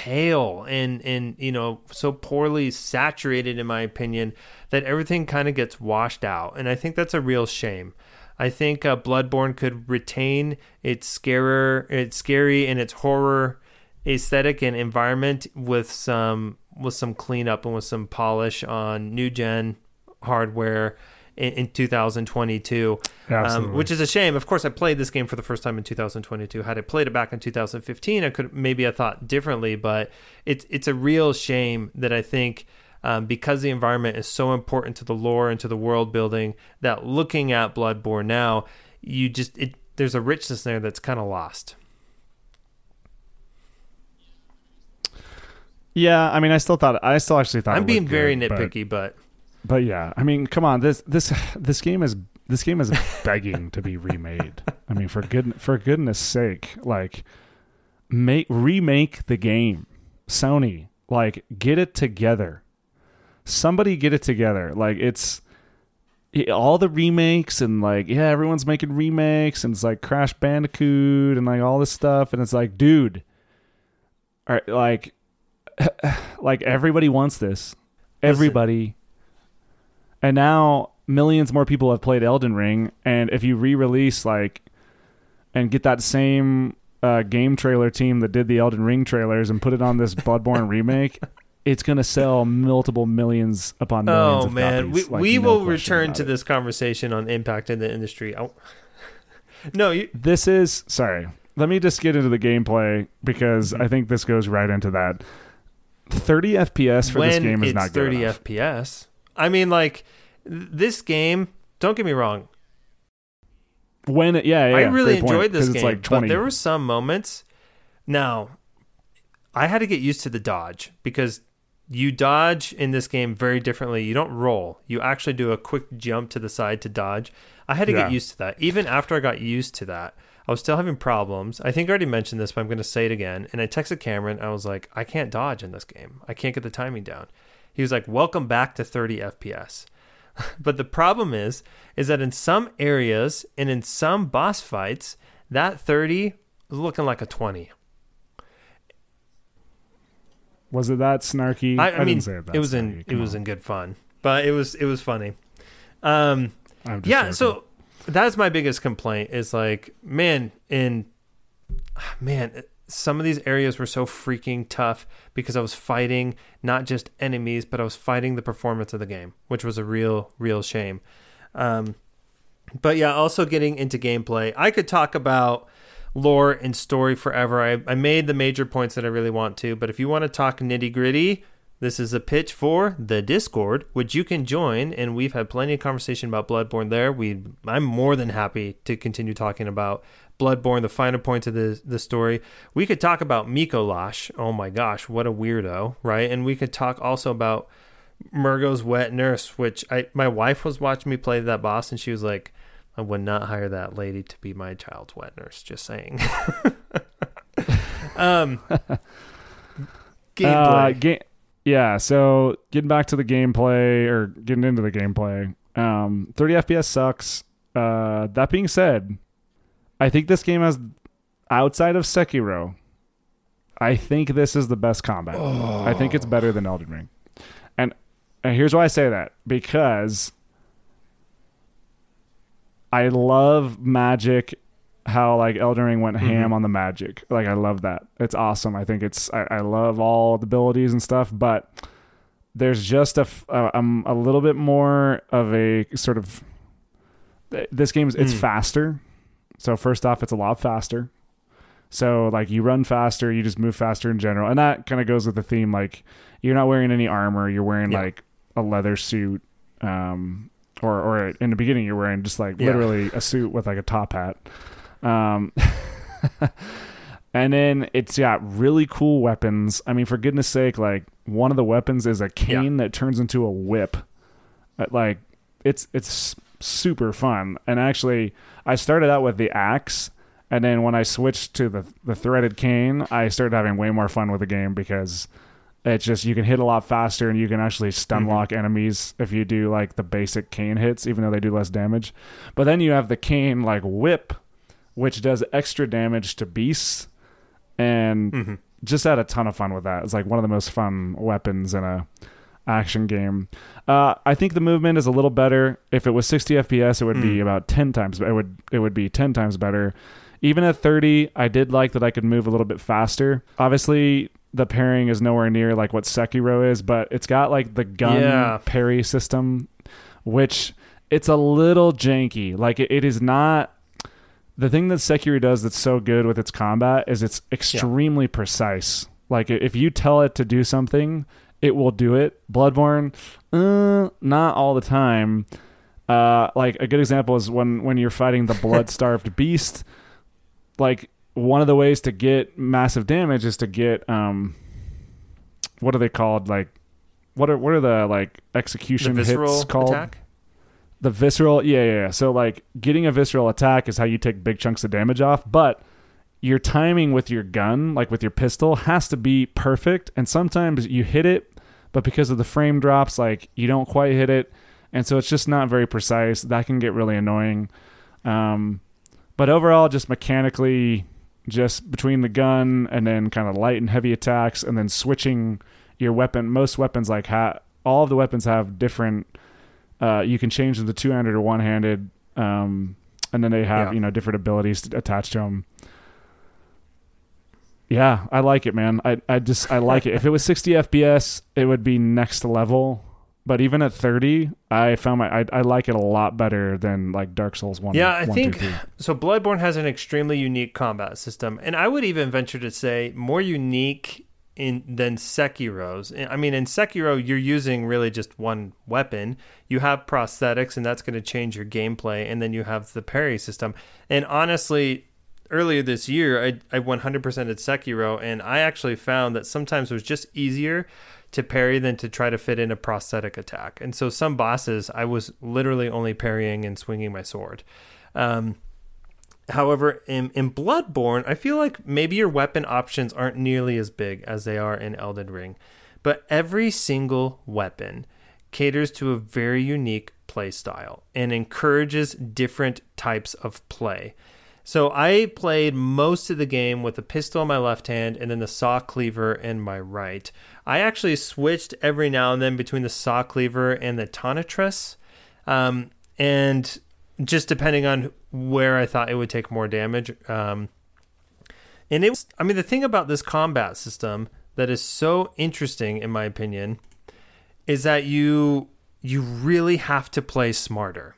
B: pale and and you know so poorly saturated in my opinion that everything kind of gets washed out. And i think that's a real shame. I think uh, bloodborne could retain its scary its scary and its horror aesthetic and environment with some with some cleanup and with some polish on new gen hardware in, in 2022, um, which is a shame. Of course, I played this game for the first time in 2022. Had I played it back in 2015, I could maybe I thought differently. But it's it's a real shame that I think. Um, because the environment is so important to the lore and to the world building that looking at Bloodborne now, you just it there's a richness there that's kind of lost.
A: Yeah, I mean, I still thought I still actually thought
B: I'm being very
A: good,
B: nitpicky,
A: but, but yeah, I mean, come on this this this game is this game is begging to be remade. I mean, for good for goodness sake, like make remake the game. Sony, like get it together. Somebody get it together. Like it's all the remakes and like yeah, everyone's making remakes and it's like Crash Bandicoot and like all this stuff and it's like, dude, like (sighs) like everybody wants this. Everybody and now millions more people have played Elden Ring, and if you re-release like and get that same uh, game trailer team that did the Elden Ring trailers and put it on this Bloodborne (laughs) remake, it's going to sell multiple millions upon millions. Oh man,
B: we like, we no will return to it. this conversation on impact in the industry. Oh. (laughs) no, you-
A: this is sorry. Let me just get into the gameplay because mm-hmm. I think this goes right into that. 30 FPS for
B: when
A: this game is not
B: good 30
A: enough.
B: FPS. I mean, like this game. Don't get me wrong.
A: When it, yeah, yeah, I
B: really enjoyed point, this game, like but there were some moments. Now, I had to get used to the dodge because you dodge in this game very differently. You don't roll. You actually do a quick jump to the side to dodge. I had to yeah. get used to that. Even after I got used to that, I was still having problems. I think I already mentioned this, but I'm going to say it again. And I texted Cameron. I was like, I can't dodge in this game. I can't get the timing down. He was like, "Welcome back to 30 FPS." (laughs) but the problem is is that in some areas and in some boss fights, that 30 is looking like a 20.
A: Was it that snarky?
B: I, I, I mean, it, it was in it was in good fun, but it was it was funny. Um, yeah, joking. so that's my biggest complaint is like, man, in man, some of these areas were so freaking tough because I was fighting not just enemies, but I was fighting the performance of the game, which was a real, real shame. Um, but yeah, also getting into gameplay. I could talk about lore and story forever. I, I made the major points that I really want to, but if you want to talk nitty gritty, this is a pitch for the Discord, which you can join, and we've had plenty of conversation about Bloodborne there. We, I'm more than happy to continue talking about Bloodborne, the finer points of the the story. We could talk about Mikolash. Oh my gosh, what a weirdo, right? And we could talk also about Mergo's Wet Nurse, which I my wife was watching me play that boss, and she was like, "I would not hire that lady to be my child's wet nurse." Just saying. (laughs) um,
A: gameplay. (laughs) Uh, ga- yeah, so getting back to the gameplay or getting into the gameplay, um, 30 FPS sucks. Uh, that being said, I think this game has, outside of Sekiro, I think this is the best combat. Oh. I think it's better than Elden Ring. And, and here's why I say that because I love magic how like Elden Ring went mm-hmm. ham on the magic. Like I love that. It's awesome. I think it's I, I love all the abilities and stuff, but there's just a uh, um, a little bit more of a sort of this game's it's mm. faster. So first off, it's a lot faster. So like you run faster, you just move faster in general, and that kind of goes with the theme. Like you're not wearing any armor, you're wearing yeah. like a leather suit, um, or or in the beginning you're wearing just like yeah. literally a suit with like a top hat. Um, (laughs) and then it's got really cool weapons. I mean, for goodness sake, like one of the weapons is a cane yeah. that turns into a whip. Uh, like it's it's super fun. And actually, I started out with the axe, and then when I switched to the the threaded cane, I started having way more fun with the game because it's just you can hit a lot faster and you can actually stun mm-hmm. lock enemies if you do like the basic cane hits, even though they do less damage. But then you have the cane like whip which does extra damage to beasts, and mm-hmm. just had a ton of fun with that. It's like one of the most fun weapons in a action game. Uh, I think the movement is a little better. If it was 60 FPS, it would mm. be about 10 times. It would it would be 10 times better. Even at 30, I did like that I could move a little bit faster. Obviously, the parrying is nowhere near like what Sekiro is, but it's got like the gun yeah. parry system, which it's a little janky. Like it, it is not the thing that Sekiro does that's so good with its combat is it's extremely yeah. precise. Like if you tell it to do something, it will do it. Bloodborne, uh, not all the time. Uh, like a good example is when when you're fighting the (laughs) blood-starved beast. Like one of the ways to get massive damage is to get um, what are they called? Like what are what are the like execution the hits called? Attack? the visceral yeah, yeah yeah so like getting a visceral attack is how you take big chunks of damage off but your timing with your gun like with your pistol has to be perfect and sometimes you hit it but because of the frame drops like you don't quite hit it and so it's just not very precise that can get really annoying um, but overall just mechanically just between the gun and then kind of light and heavy attacks and then switching your weapon most weapons like ha- all of the weapons have different uh, you can change them to two handed or one handed, um, and then they have yeah. you know different abilities attached to them. Yeah, I like it, man. I I just I like it. If it was (laughs) 60 FPS, it would be next level. But even at 30, I found my I, I like it a lot better than like Dark Souls one.
B: Yeah, I one, think two, (sighs) so. Bloodborne has an extremely unique combat system, and I would even venture to say more unique in than Sekiro's. Eh, I mean, in Sekiro, you're using really just one weapon. You have prosthetics, and that's going to change your gameplay. And then you have the parry system. And honestly, earlier this year, I, I 100%ed Sekiro, and I actually found that sometimes it was just easier to parry than to try to fit in a prosthetic attack. And so some bosses, I was literally only parrying and swinging my sword. Um, However, in, in Bloodborne, I feel like maybe your weapon options aren't nearly as big as they are in Elden Ring, but every single weapon caters to a very unique play style and encourages different types of play. So I played most of the game with a pistol in my left hand and then the saw cleaver in my right. I actually switched every now and then between the saw cleaver and the tonitrus. Um, and just depending on where I thought it would take more damage. Um, And it was, I mean, the thing about this combat system that is so interesting, in my opinion, is that you you really have to play smarter.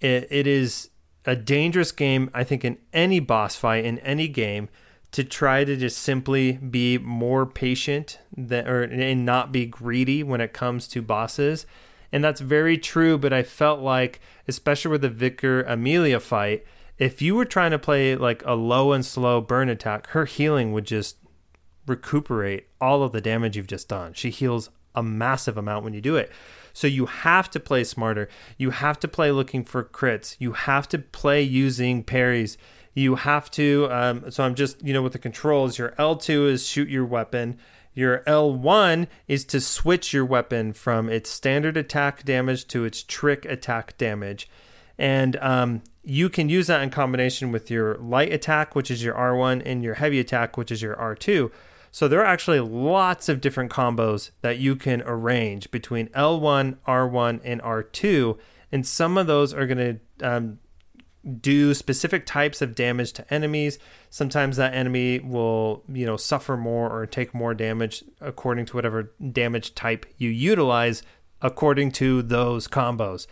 B: It, it is a dangerous game, I think, in any boss fight, in any game, to try to just simply be more patient or, and not be greedy when it comes to bosses. And that's very true, but I felt like, especially with the Vicar Amelia fight, if you were trying to play like a low and slow burn attack, her healing would just recuperate all of the damage you've just done. She heals a massive amount when you do it. So you have to play smarter. You have to play looking for crits. You have to play using parries. You have to. Um, so I'm just, you know, with the controls, your L2 is shoot your weapon. Your L1 is to switch your weapon from its standard attack damage to its trick attack damage. And um, you can use that in combination with your light attack, which is your R1, and your heavy attack, which is your R2. So there are actually lots of different combos that you can arrange between L1, R1, and R2. And some of those are going to um, do specific types of damage to enemies. Sometimes that enemy will, you know, suffer more or take more damage according to whatever damage type you utilize according to those combos.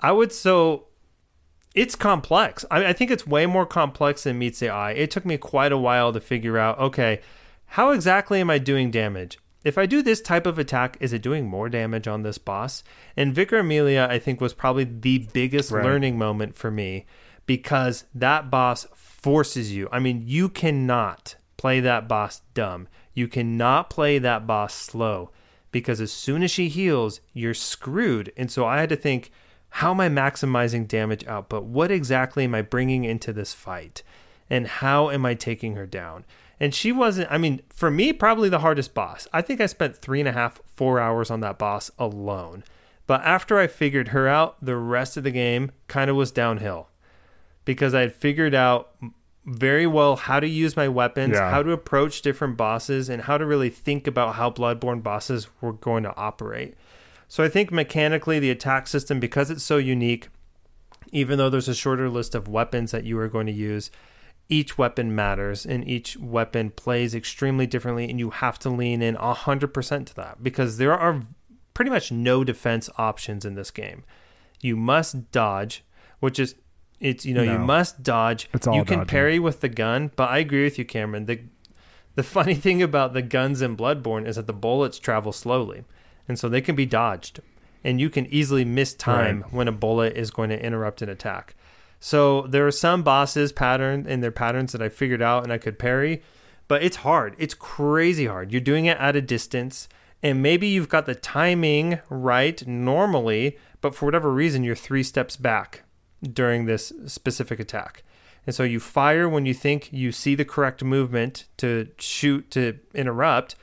B: I would so it's complex. I, I think it's way more complex than meets the eye. It took me quite a while to figure out, okay, how exactly am I doing damage? If I do this type of attack, is it doing more damage on this boss? And Vicar Amelia, I think, was probably the biggest right. learning moment for me because that boss forces you. I mean, you cannot play that boss dumb. You cannot play that boss slow because as soon as she heals, you're screwed. And so I had to think, how am I maximizing damage output? What exactly am I bringing into this fight? And how am I taking her down? And she wasn't, I mean, for me, probably the hardest boss. I think I spent three and a half, four hours on that boss alone. But after I figured her out, the rest of the game kind of was downhill because I had figured out very well how to use my weapons, yeah. how to approach different bosses, and how to really think about how Bloodborne bosses were going to operate. So I think mechanically, the attack system, because it's so unique, even though there's a shorter list of weapons that you are going to use, each weapon matters and each weapon plays extremely differently and you have to lean in 100% to that because there are pretty much no defense options in this game you must dodge which is it's you know no. you must dodge
A: it's all
B: you can
A: dodging.
B: parry with the gun but i agree with you cameron the the (laughs) funny thing about the guns in bloodborne is that the bullets travel slowly and so they can be dodged and you can easily miss time right. when a bullet is going to interrupt an attack so there are some bosses pattern in their patterns that I figured out and I could parry, but it's hard. It's crazy hard. You're doing it at a distance, and maybe you've got the timing right normally, but for whatever reason you're three steps back during this specific attack. And so you fire when you think you see the correct movement to shoot to interrupt,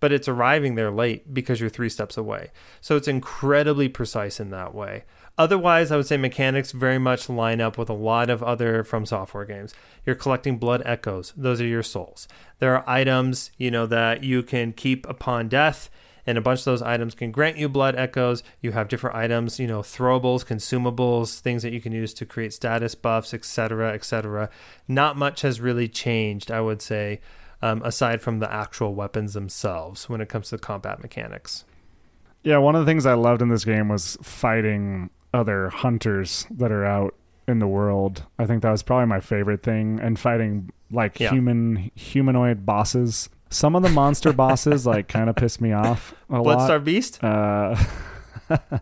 B: but it's arriving there late because you're three steps away. So it's incredibly precise in that way. Otherwise, I would say mechanics very much line up with a lot of other From Software games. You're collecting blood echoes; those are your souls. There are items, you know, that you can keep upon death, and a bunch of those items can grant you blood echoes. You have different items, you know, throwables, consumables, things that you can use to create status buffs, etc., etc. Not much has really changed, I would say, um, aside from the actual weapons themselves when it comes to combat mechanics.
A: Yeah, one of the things I loved in this game was fighting other hunters that are out in the world. I think that was probably my favorite thing and fighting like yeah. human humanoid bosses. Some of the monster (laughs) bosses like kind of pissed me off a
B: Bloodstar
A: lot.
B: Beast?
A: Uh (laughs)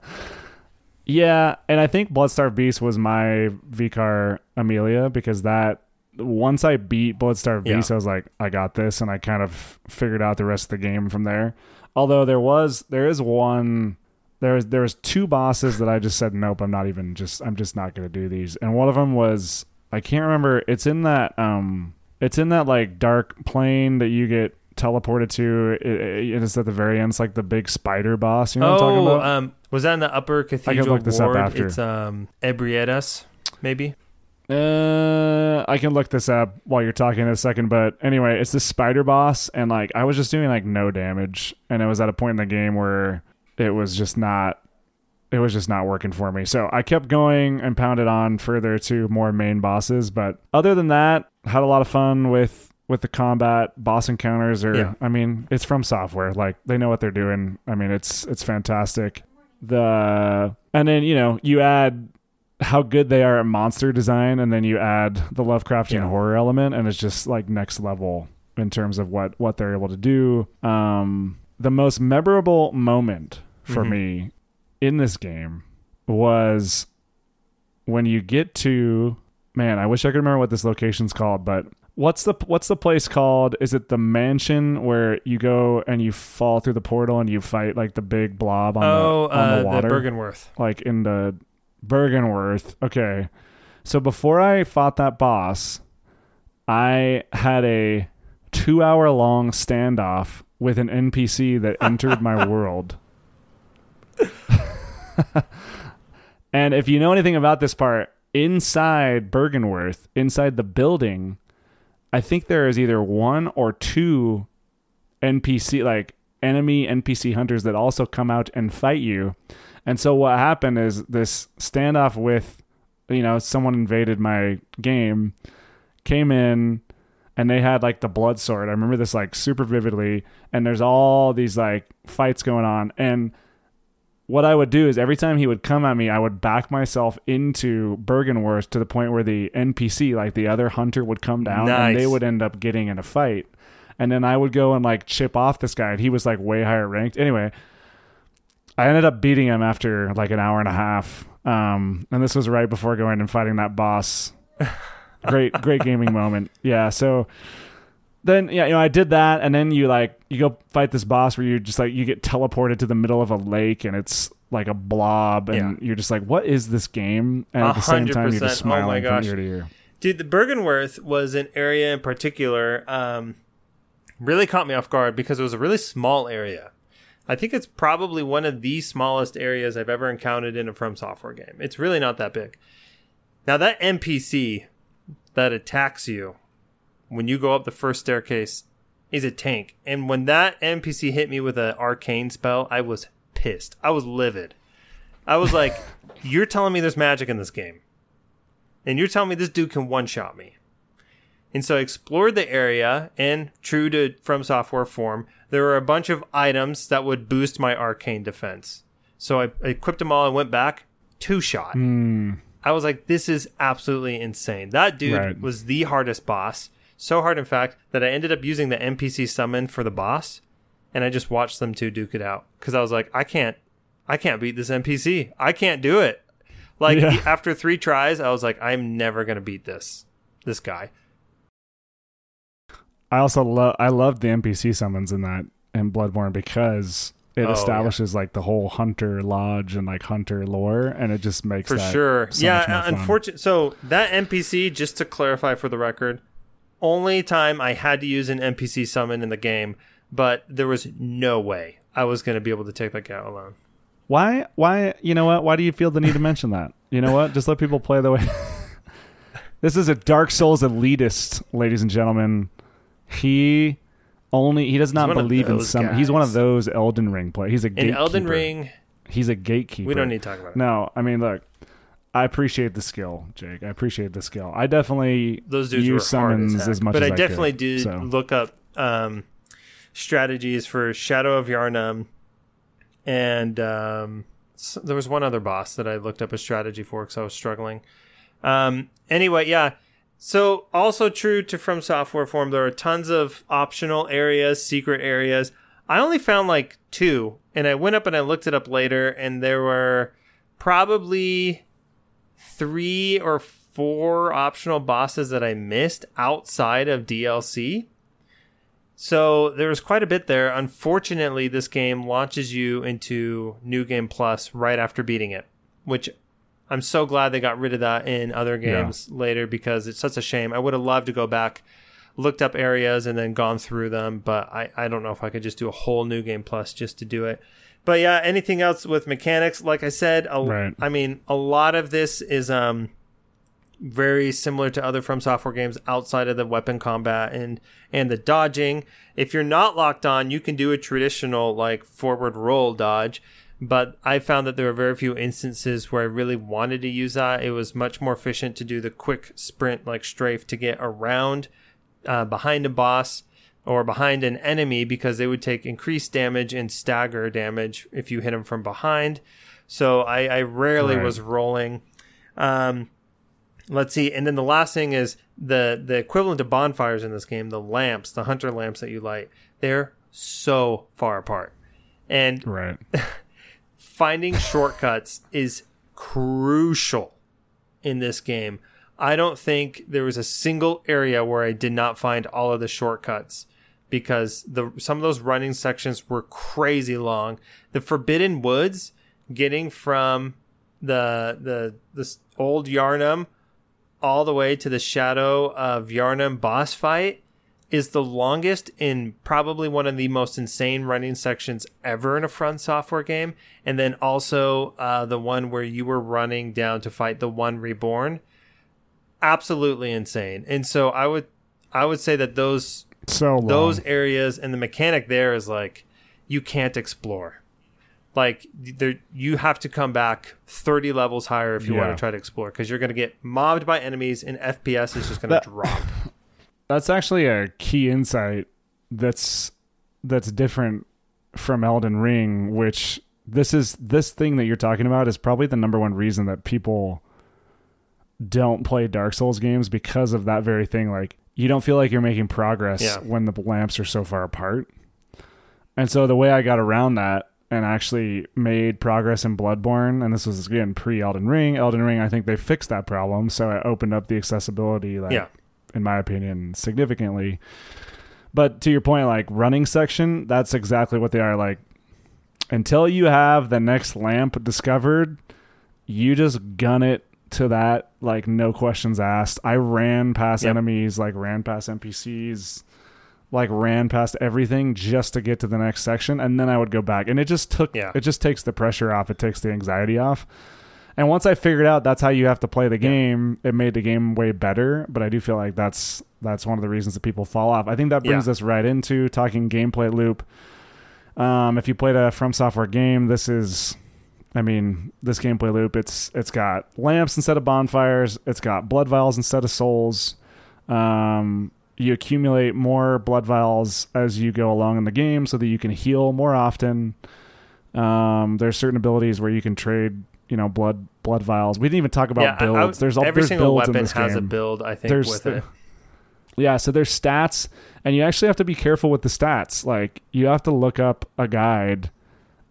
A: Yeah, and I think Bloodstar Beast was my Vicar Amelia because that once I beat Bloodstar Beast, yeah. I was like, I got this, and I kind of figured out the rest of the game from there. Although there was there is one there's there's two bosses that I just said nope. I'm not even just I'm just not gonna do these. And one of them was I can't remember. It's in that um it's in that like dark plane that you get teleported to. It, it, it's at the very end. It's like the big spider boss. You know oh, what I'm talking oh, about?
B: Um, was that in the upper cathedral I can look this ward? Up after. It's um Ebrietas, maybe.
A: Uh, I can look this up while you're talking in a second, but anyway, it's this spider boss, and like I was just doing like no damage, and it was at a point in the game where it was just not it was just not working for me. So I kept going and pounded on further to more main bosses. But other than that, had a lot of fun with with the combat boss encounters or
B: Yeah.
A: I mean, it's from software. Like they know what they're doing. I mean, it's it's fantastic. The and then, you know, you add how good they are at monster design and then you add the Lovecraftian
B: Yeah.
A: horror element and it's just like next level in terms of what what they're able to do. Um the most memorable moment for
B: Mhm.
A: me in this game was when you get to man, I wish I could remember what this location's called, but what's the what's the place called? Is it the mansion where you go and you fall through the portal and you fight like the big blob on
B: oh,
A: the on
B: uh,
A: the water?
B: Byrgenwerth.
A: like in the Byrgenwerth. Okay. So before I fought that boss, I had a two hour long standoff with an NPC that entered my (laughs) world. (laughs) and if you know anything about this part, inside Byrgenwerth, inside the building, I think there is either one or two NPC, like enemy NPC hunters that also come out and fight you. And so what happened is this standoff with, you know, someone invaded my game, came in, and they had like the blood sword. I remember this like super vividly. And there's all these like fights going on. And what I would do is every time he would come at me, I would back myself into Byrgenwerth to the point where the NPC, like the other hunter, would come down and they would end up getting in a fight. And then I would go and like chip off this guy, and he was like way higher ranked. Anyway, I ended up beating him after like an hour and a half. Um, and this was right before going and fighting that boss. (laughs) great, great gaming moment. Yeah. So then, yeah, you know, I did that, and then you like you go fight this boss where you just like you get teleported to the middle of a lake, and it's like a blob, and
B: Yeah.
A: you're just like, what is this game? And at the same time, you're just
B: percent. Oh my
A: smiling from ear to ear.
B: Dude, the Byrgenwerth was an area in particular um, really caught me off guard because it was a really small area. I think it's probably one of the smallest areas I've ever encountered in a From Software game. It's really not that big. Now that NPC that attacks you when you go up the first staircase is a tank, and when that NPC hit me with an arcane spell, I was pissed. I was livid. I was like, (laughs) "You're telling me there's magic in this game." and you're telling me this dude can one shot me. And so I explored the area, and true to From Software form, there were a bunch of items that would boost my arcane defense. So I, I equipped them all and went back, two shot.
A: Hmm.
B: I was like, this is absolutely insane. That dude
A: Right.
B: was the hardest boss. So hard, in fact, that I ended up using the NPC summon for the boss, and I just watched them two duke it out because I was like, I can't, I can't beat this NPC. I can't do it. Like
A: Yeah. (laughs)
B: after three tries, I was like, I'm never gonna beat this, this guy.
A: I also love I loved the NPC summons in that in Bloodborne because it
B: Oh, yeah.
A: establishes like the whole hunter lodge and like hunter lore, and it just makes
B: For sure.
A: so
B: yeah, unfortunate. So that NPC, just to clarify for the record, only time I had to use an NPC summon in the game, but there was no way I was going to be able to take that guy alone.
A: Why? Why? You know what? Why do you feel the need to mention that? You know what? Just let people play the way. (laughs) this is a Dark Souls elitist, ladies and gentlemen. He only he does not believe in some. He's one of those Elden Ring players. He's a
B: In
A: gatekeeper.
B: Elden Ring,
A: He's a gatekeeper.
B: we don't need to talk about it.
A: No, I mean, look, I appreciate the skill, Jake. I appreciate the skill. I definitely
B: Those dudes
A: use
B: hard
A: summons
B: as, heck.
A: as much
B: but
A: as
B: I
A: I
B: definitely
A: could,
B: did
A: so.
B: look up um, strategies for Shadow of Yharnam, and um, s there was one other boss that I looked up a strategy for because I was struggling. Um, anyway, yeah. So also true to From Software form, there are tons of optional areas, secret areas. I only found like two, and I went up and I looked it up later, and there were probably three or four optional bosses that I missed outside of DLC. So there was quite a bit there. Unfortunately, this game launches you into New Game Plus right after beating it, which I'm so glad they got rid of that in other
A: Yeah.
B: games later because it's such a shame. I would have loved to go back, looked up areas, and then gone through them, but I, I don't know if I could just do a whole New Game Plus just to do it. But yeah, anything else with mechanics? Like I said, a,
A: Right.
B: I mean, a lot of this is um very similar to other From Software games outside of the weapon combat and and the dodging. If you're not locked on, you can do a traditional like forward roll dodge, but I found that there were very few instances where I really wanted to use that. It was much more efficient to do the quick sprint like strafe to get around uh, behind a boss or behind an enemy because they would take increased damage and stagger damage if you hit them from behind. So I, I rarely right. was rolling. Um, let's see, and then the last thing is the the equivalent to bonfires in this game, the lamps, the hunter lamps that you light. They're so far apart, and
A: right. (laughs)
B: finding shortcuts is crucial in this game. I don't think there was a single area where I did not find all of the shortcuts because the some of those running sections were crazy long. The Forbidden Woods, getting from the the this old Yharnam all the way to the Shadow of Yharnam boss fight is the longest in probably one of the most insane running sections ever in a From Software game. And then also uh, the one where you were running down to fight the one reborn. Absolutely insane. And so I would I would say that those
A: so long.
B: those areas and the mechanic there is like you can't explore. Like there, you have to come back thirty levels higher if you yeah. want to try to explore because you're going to get mobbed by enemies and FPS is just going to drop. (laughs)
A: That's actually a key insight that's that's different from Elden Ring, which this is this thing that you're talking about is probably the number one reason that people don't play Dark Souls games because of that very thing. Like you don't feel like you're making progress yeah. when the lamps are so far apart. And so the way I got around that and actually made progress in Bloodborne, and this was again pre Elden Ring. Elden Ring, I think they fixed that problem, so I opened up the accessibility like
B: yeah
A: in my opinion, significantly. But to your point, like running section, that's exactly what they are. Like until you have the next lamp discovered, you just gun it to that, like no questions asked. I ran past yep. enemies, like ran past NPCs, like ran past everything just to get to the next section, and then I would go back. And it just took yeah. it just takes the pressure off, it takes the anxiety off. And once I figured out that's how you have to play the game, yeah. it made the game way better. But I do feel like that's that's one of the reasons that people fall off. I think that brings yeah. us right into talking gameplay loop. Um, if you played a From Software game, this is, I mean, this gameplay loop. It's it's got lamps instead of bonfires. It's got blood vials instead of souls. Um, you accumulate more blood vials as you go along in the game, so that you can heal more often. Um, there's certain abilities where you can trade you know blood blood vials. We didn't even talk about yeah, builds. I, there's all
B: every
A: there's
B: single
A: builds
B: weapon
A: has
B: game. a build. I think
A: there's
B: with
A: the,
B: it. (laughs)
A: Yeah, so there's stats, and you actually have to be careful with the stats. Like you have to look up a guide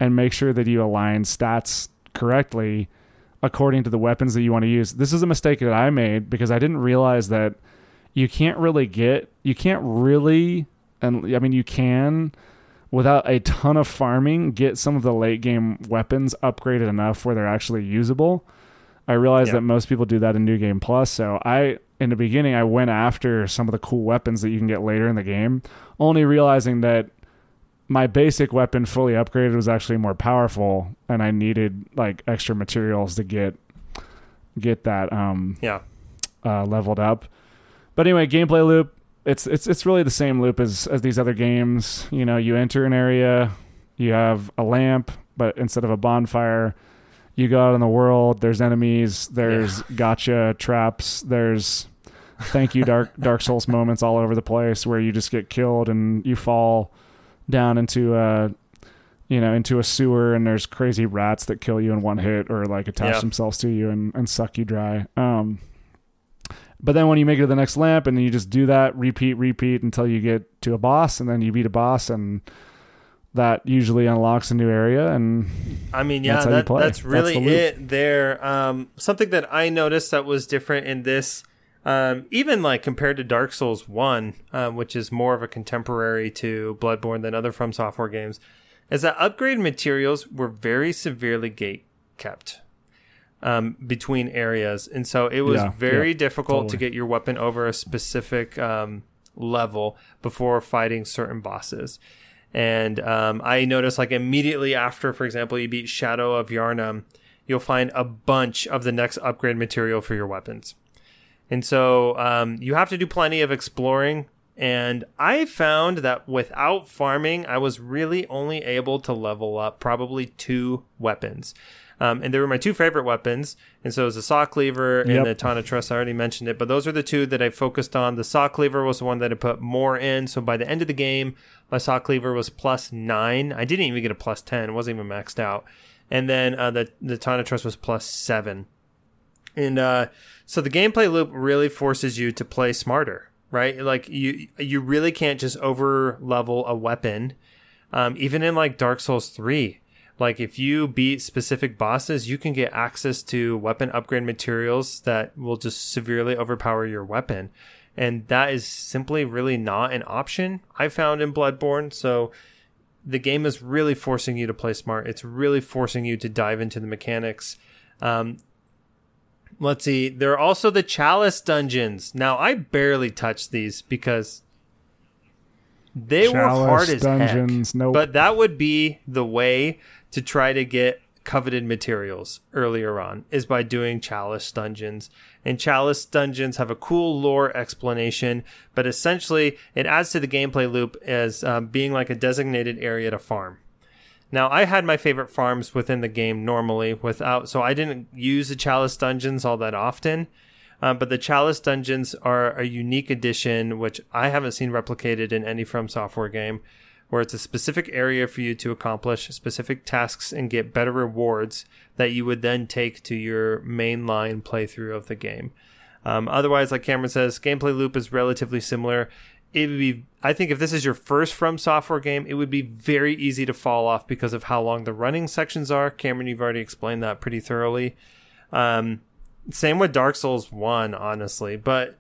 A: and make sure that you align stats correctly according to the weapons that you want to use. This is a mistake that I made because I didn't realize that you can't really get you can't really and I mean you can without a ton of farming, get some of the late game weapons upgraded enough where they're actually usable. I realized yep. that most people do that in New Game Plus, so I in the beginning I went after some of the cool weapons that you can get later in the game, only realizing that my basic weapon fully upgraded was actually more powerful and I needed like extra materials to get get that um
B: yeah
A: uh, leveled up. But anyway, gameplay loop it's it's it's really the same loop as as these other games. You know, you enter an area, you have a lamp, but instead of a bonfire, you go out in the world. There's enemies. There's yeah. gotcha traps. There's thank you dark Dark Souls moments all over the place where you just get killed and you fall down into a you know into a sewer and there's crazy rats that kill you in one hit or like attach themselves to you and, and suck you dry. Um, but then when you make it to the next lamp and then you just do that, repeat, repeat until you get to a boss and then you beat a boss and that usually unlocks a new area and
B: I mean yeah that's, that, that's really that's the it there. Um, something that I noticed that was different in this um, even like compared to Dark Souls 1 um, which is more of a contemporary to Bloodborne than other From Software games is that upgrade materials were very severely gate kept um, between areas, and so it was yeah, very yeah, difficult totally. to get your weapon over a specific um, level before fighting certain bosses. And um, I noticed, like immediately after, for example, you beat Shadow of Yharnam, you'll find a bunch of the next upgrade material for your weapons. And so um, you have to do plenty of exploring And I found that without farming, I was really only able to level up probably two weapons. Um, and they were my two favorite weapons. And so it was the saw cleaver and the tonitrus. I already mentioned it, but those are the two that I focused on. The saw cleaver was the one that I put more in. So by the end of the game, my saw cleaver was plus nine. I didn't even get a plus 10. It wasn't even maxed out. And then uh, the, the tonitrus was plus seven. And uh, so the gameplay loop really forces you to play smarter, right? Like you, you really can't just over level a weapon. Um, even in like Dark Souls 3, like if you beat specific bosses, you can get access to weapon upgrade materials that will just severely overpower your weapon. And that is simply really not an option I found in Bloodborne. So the game is really forcing you to play smart. It's really forcing you to dive into the mechanics. Um, let's see. There are also the Chalice dungeons. Now, I barely touched these because they Chalice were hard as dungeons, heck. Nope. But that would be the way to try to get coveted materials earlier on is by doing chalice dungeons. And chalice dungeons have a cool lore explanation, but essentially it adds to the gameplay loop as um, being like a designated area to farm. Now, I had my favorite farms within the game normally without, so I didn't use the chalice dungeons all that often. Um, but the chalice dungeons are a unique addition, which I haven't seen replicated in any From Software game where it's a specific area for you to accomplish specific tasks and get better rewards that you would then take to your mainline playthrough of the game. Um, otherwise, like Cameron says, gameplay loop is relatively similar. It would be, I think, if this is your first From Software game, it would be very easy to fall off because of how long the running sections are. Cameron, you've already explained that pretty thoroughly. Um, same with Dark Souls One, honestly, but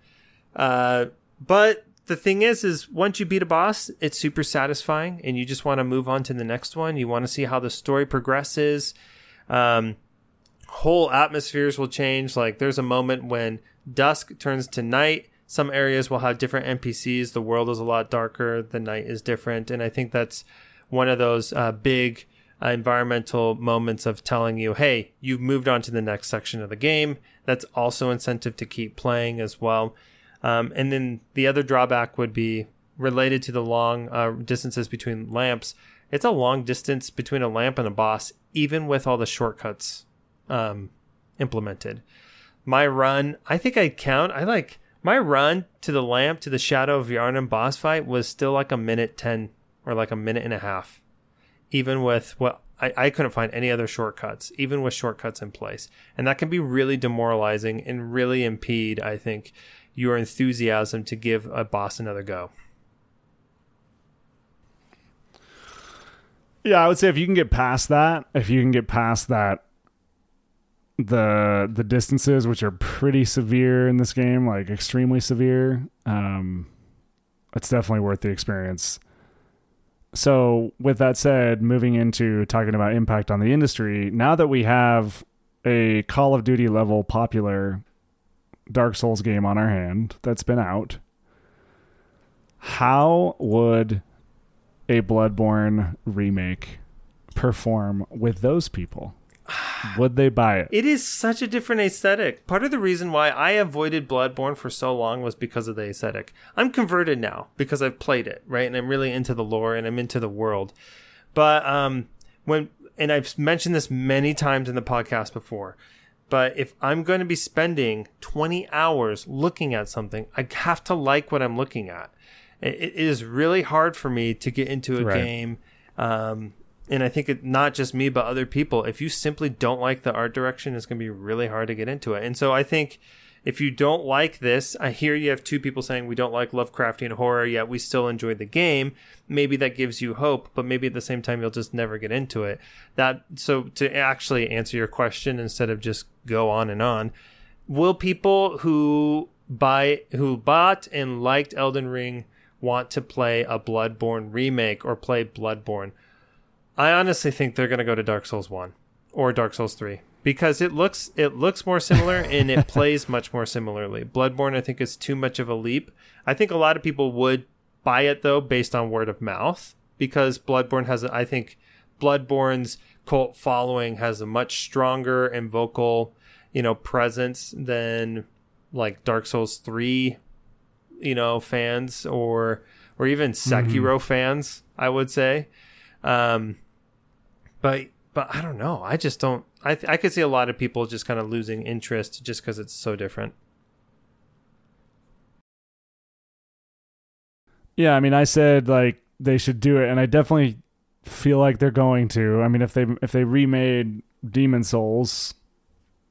B: uh, but the thing is is once you beat a boss it's super satisfying and you just want to move on to the next one you want to see how the story progresses um, whole atmospheres will change like there's a moment when dusk turns to night some areas will have different npcs the world is a lot darker the night is different and i think that's one of those uh, big uh, environmental moments of telling you hey you've moved on to the next section of the game that's also incentive to keep playing as well um, and then the other drawback would be related to the long uh, distances between lamps. It's a long distance between a lamp and a boss, even with all the shortcuts um, implemented. My run, I think I count. I like my run to the lamp to the Shadow of Yharnam boss fight was still like a minute 10 or like a minute and a half. Even with what I, I couldn't find any other shortcuts, even with shortcuts in place. And that can be really demoralizing and really impede, I think, your enthusiasm to give a boss another go.
A: Yeah, I would say if you can get past that, if you can get past that the the distances which are pretty severe in this game, like extremely severe, um it's definitely worth the experience. So, with that said, moving into talking about impact on the industry, now that we have a Call of Duty level popular Dark Souls game on our hand that's been out, how would a Bloodborne remake perform with those people? Would they buy it?
B: It is such a different aesthetic. Part of the reason why I avoided Bloodborne for so long was because of the aesthetic. I'm converted now because I've played it, right? And I'm really into the lore and I'm into the world. But um when and I've mentioned this many times in the podcast before. But if I'm going to be spending 20 hours looking at something, I have to like what I'm looking at. It is really hard for me to get into a right. game. Um, and I think it, not just me, but other people, if you simply don't like the art direction, it's going to be really hard to get into it. And so I think if you don't like this, I hear you have two people saying we don't like Lovecraftian horror, yet we still enjoy the game. Maybe that gives you hope, but maybe at the same time you'll just never get into it. That so to actually answer your question instead of just go on and on, will people who buy who bought and liked Elden Ring want to play a Bloodborne remake or play Bloodborne? I honestly think they're going to go to Dark Souls 1 or Dark Souls 3 because it looks it looks more similar and it (laughs) plays much more similarly. Bloodborne I think is too much of a leap. I think a lot of people would buy it though based on word of mouth because Bloodborne has I think Bloodborne's cult following has a much stronger and vocal, you know, presence than like Dark Souls 3 you know, fans or or even Sekiro mm-hmm. fans, I would say. Um, but but I don't know. I just don't. I I could see a lot of people just kind of losing interest just because it's so different.
A: Yeah, I mean, I said like they should do it, and I definitely feel like they're going to. I mean, if they if they remade Demon Souls,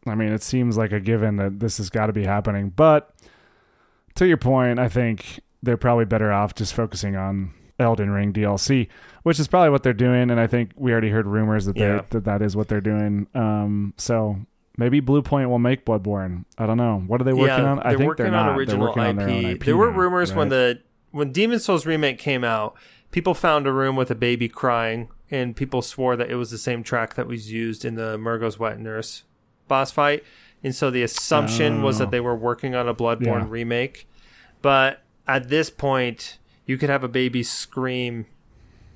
A: I mean, it seems like a given that this has got to be happening. But to your point, I think they're probably better off just focusing on Elden Ring DLC, which is probably what they're doing. And I think we already heard rumors that yeah. that that is what they're doing. Um, so maybe Bluepoint will make Bloodborne. I don't know. What are they working
B: yeah,
A: on? I think
B: they're
A: not.
B: Original they're working IP. on IP. There were rumors right? when the when Demon Souls remake came out, people found a room with a baby crying, and people swore that it was the same track that was used in the Mergo's Wet Nurse boss fight. And so the assumption oh. was that oh. they were working on a Bloodborne yeah. remake. But at this point, you could have a baby scream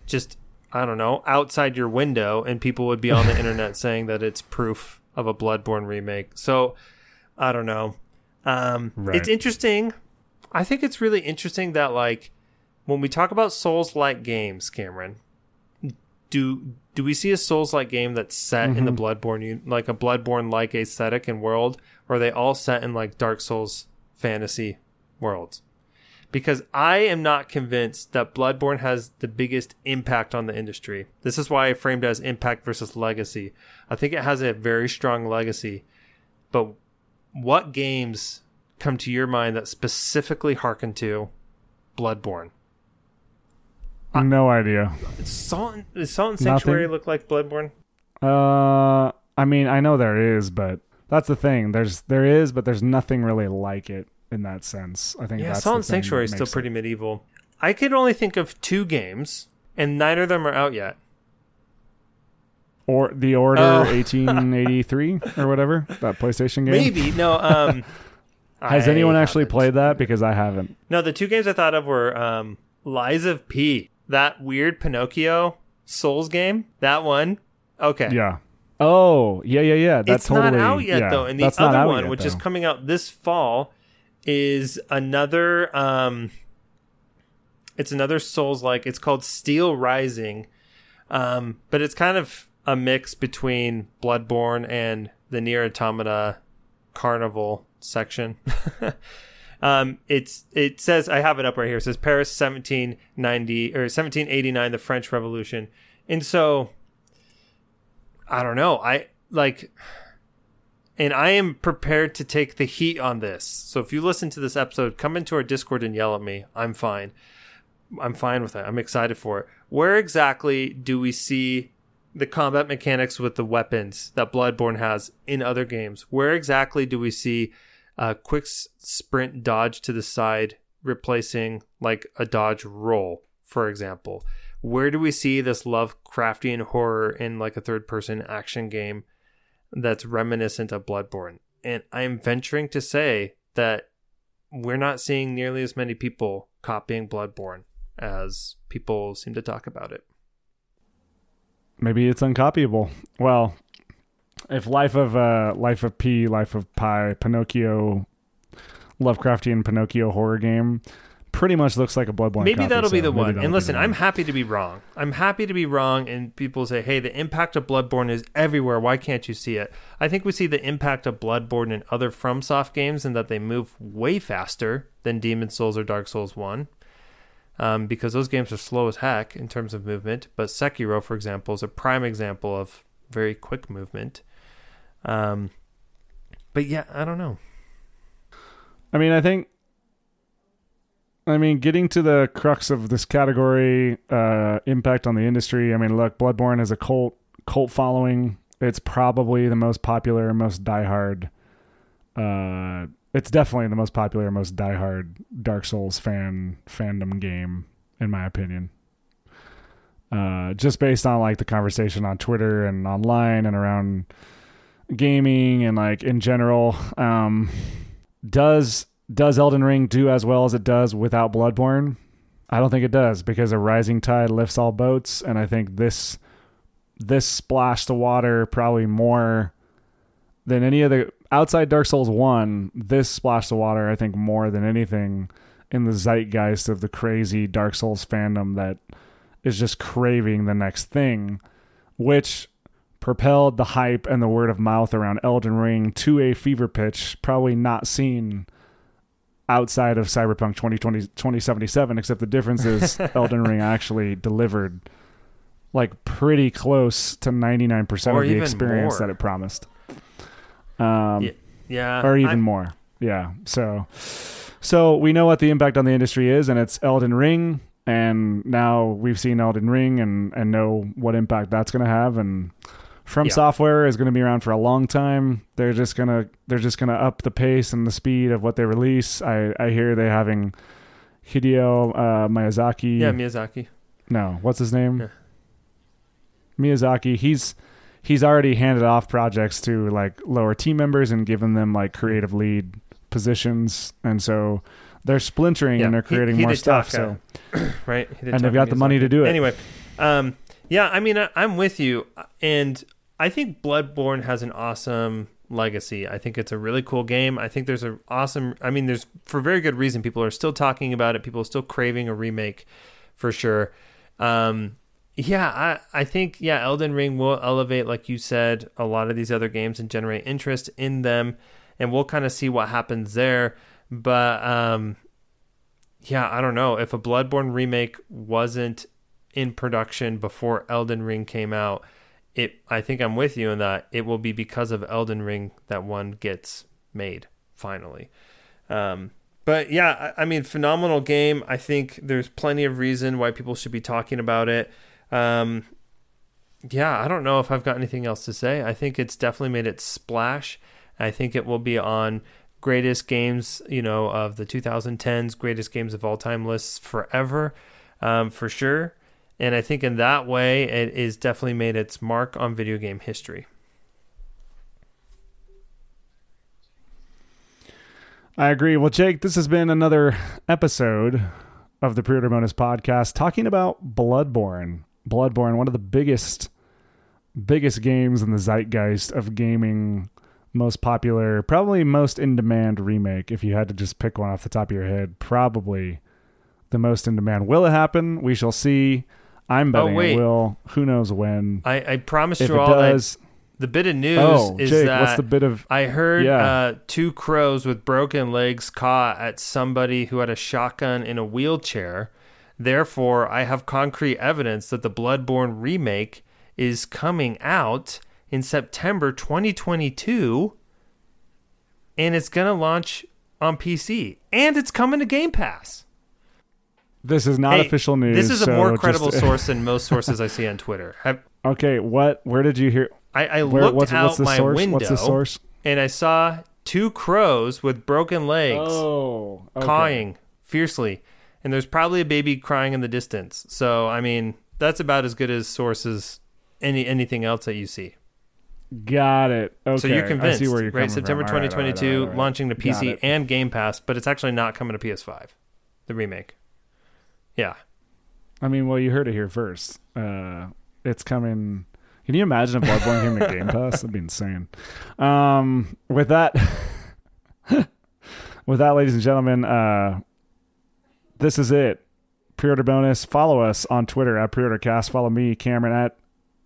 B: just, I don't know, outside your window, and people would be on the (laughs) internet saying that it's proof of a Bloodborne remake. So I don't know. Um, right. It's interesting. I think it's really interesting that, like, when we talk about Souls like games, Cameron, do do we see a Souls like game that's set mm-hmm. in the mm-hmm. Bloodborne like a Bloodborne like aesthetic and world, or are they all set in like Dark Souls fantasy worlds? Because I am not convinced that Bloodborne has the biggest impact on the industry. This is why I framed it as impact versus legacy. I think it has a very strong legacy, but what games come to your mind that specifically harken to Bloodborne?
A: No idea.
B: Salt, does Salt and Sanctuary Nothing? look like Bloodborne?
A: Uh, I mean, I know there is, but that's the thing. There's there is, but there's nothing really like it in that sense. I think
B: yeah,
A: that's
B: Salt and Sanctuary is still pretty it. medieval. I could only think of two games, and neither of them are out yet.
A: Or the Order oh. (laughs) 1883 or whatever that PlayStation game.
B: Maybe no. Um, (laughs)
A: Has I anyone actually haven't. played that? Because I haven't.
B: No, the two games I thought of were um, Lies of P that weird Pinocchio Souls game, that one. Okay.
A: Yeah. Oh, yeah, yeah, yeah. That's
B: it's
A: totally,
B: not out yet
A: yeah,
B: though. And the other one, yet, which though. is coming out this fall, is another um it's another Souls like it's called Steel Rising. Um, but it's kind of a mix between Bloodborne and the NieR Automata Carnival section. (laughs) Um, it's it says I have it up right here. It says Paris 1790 or 1789, the French Revolution, and so I don't know. I like, and I am prepared to take the heat on this. So if you listen to this episode, come into our Discord and yell at me. I'm fine. I'm fine with it. I'm excited for it. Where exactly do we see the combat mechanics with the weapons that Bloodborne has in other games? Where exactly do we see a quick sprint dodge to the side, replacing like a dodge roll, for example. Where do we see this Lovecraftian horror in like a third person action game that's reminiscent of Bloodborne? And I'm venturing to say that we're not seeing nearly as many people copying Bloodborne as people seem to talk about it.
A: Maybe it's uncopyable. Well, if Life of uh, Life of P, Life of Pi, Pinocchio, Lovecraftian Pinocchio horror game pretty much looks like a Bloodborne.
B: Maybe
A: copy,
B: that'll
A: so
B: be the one. And listen, I'm happy to be wrong. I'm happy to be wrong. And people say, "Hey, the impact of Bloodborne is everywhere. Why can't you see it?" I think we see the impact of Bloodborne in other FromSoft games, and that they move way faster than Demon Souls or Dark Souls One. Um, because those games are slow as heck in terms of movement. But Sekiro, for example, is a prime example of very quick movement. Um, but yeah, I don't know.
A: I mean, I think. I mean, getting to the crux of this category, uh, impact on the industry. I mean, look, Bloodborne is a cult cult following. It's probably the most popular, most diehard. Uh, it's definitely the most popular, most diehard Dark Souls fan fandom game, in my opinion. Uh, just based on like the conversation on Twitter and online and around gaming and like in general. Um, does does Elden Ring do as well as it does without Bloodborne? I don't think it does because a rising tide lifts all boats, and I think this this splashed the water probably more than any other outside Dark Souls one. This splashed the water, I think, more than anything in the zeitgeist of the crazy Dark Souls fandom that is just craving the next thing, which propelled the hype and the word of mouth around Elden Ring to a fever pitch, probably not seen outside of Cyberpunk 2020, 2077, except the difference is (laughs) Elden Ring actually delivered like pretty close to 99%
B: Or
A: of the experience
B: more.
A: that it promised. Um,
B: Yeah, yeah.
A: or even
B: I'm-
A: more. Yeah. So, so we know what the impact on the industry is, and it's Elden Ring. And now we've seen Elden Ring and and know what impact that's going to have. And From
B: Yeah.
A: Software is going to be around for a long time. They're just gonna they're just gonna up the pace and the speed of what they release. I I hear they having Hideo uh, Miyazaki.
B: Yeah, Miyazaki.
A: No, what's his name?
B: Yeah.
A: Miyazaki. He's he's already handed off projects to like lower team members and given them like creative lead positions, and so they're splintering
B: Yeah,
A: and they're
B: he-
A: creating more stuff. So
B: right? He
A: And they've got the money to do it.
B: Anyway, um, yeah, I mean, I, I'm with you, and I think Bloodborne has an awesome legacy. I think it's a really cool game. I think there's an awesome. I mean, there's for very good reason. People are still talking about it. People are still craving a remake, for sure. Um, yeah, I, I think yeah, Elden Ring will elevate, like you said, a lot of these other games and generate interest in them, and we'll kind of see what happens there. But um, yeah, I don't know if a Bloodborne remake wasn't in production before Elden Ring came out. It, I think I'm with you in that it will be because of Elden Ring that one gets made finally. Um, but yeah, I, I mean, phenomenal game. I think there's plenty of reason why people should be talking about it. Um, yeah, I don't know if I've got anything else to say. I think it's definitely made its splash. I think it will be on greatest games, you know, of the 2010s, greatest games of all time lists forever, um, for sure. And I think in that way, it is definitely made its mark on video game history.
A: I agree. Well, Jake, this has been another episode of the Pre-Order Bonus podcast talking about Bloodborne. Bloodborne, one of the biggest, biggest games in the zeitgeist of gaming, most popular, probably most in-demand remake. If you had to just pick one off the top of your head, probably the most in demand. Will it happen? We shall see. I'm betting
B: wait.
A: it will. Who knows when?
B: I, I promised
A: If
B: you all
A: does,
B: that the bit of news
A: oh,
B: is
A: Jake,
B: that
A: what's the bit of?
B: I heard
A: Yeah.
B: uh, two crows with broken legs caught at somebody who had a shotgun in a wheelchair. Therefore, I have concrete evidence that the Bloodborne remake is coming out in September 2022 and it's going to launch on PC and it's coming to Game Pass.
A: This is not
B: Hey,
A: official news.
B: This is a
A: so
B: more
A: just-
B: credible (laughs) source than most sources I see on Twitter. Have,
A: Okay, what? Where did you hear?
B: I, I
A: Where,
B: looked
A: what's,
B: out
A: what's the
B: my
A: source?
B: window
A: What's the source?
B: and I saw two crows with broken legs.
A: Oh, okay.
B: cawing fiercely, and there's probably a baby crying in the distance. So I mean, that's about as good as sources any anything else that you see.
A: Got it. Okay,
B: so you're convinced,
A: I see where you're
B: right?
A: coming
B: September
A: from. All right, all right,
B: 2022,
A: all right, all right.
B: launching to PC and Game Pass, but it's actually not coming to PS5. The remake. Yeah.
A: I mean, well, you heard it here first. Uh, it's coming. Can you imagine if Bloodborne came to Game Pass? That'd be insane. Um, with that, (laughs) with that, ladies and gentlemen, uh, this is it. Pre-order bonus. Follow us on Twitter at PreorderCast. Follow me, Cameron, at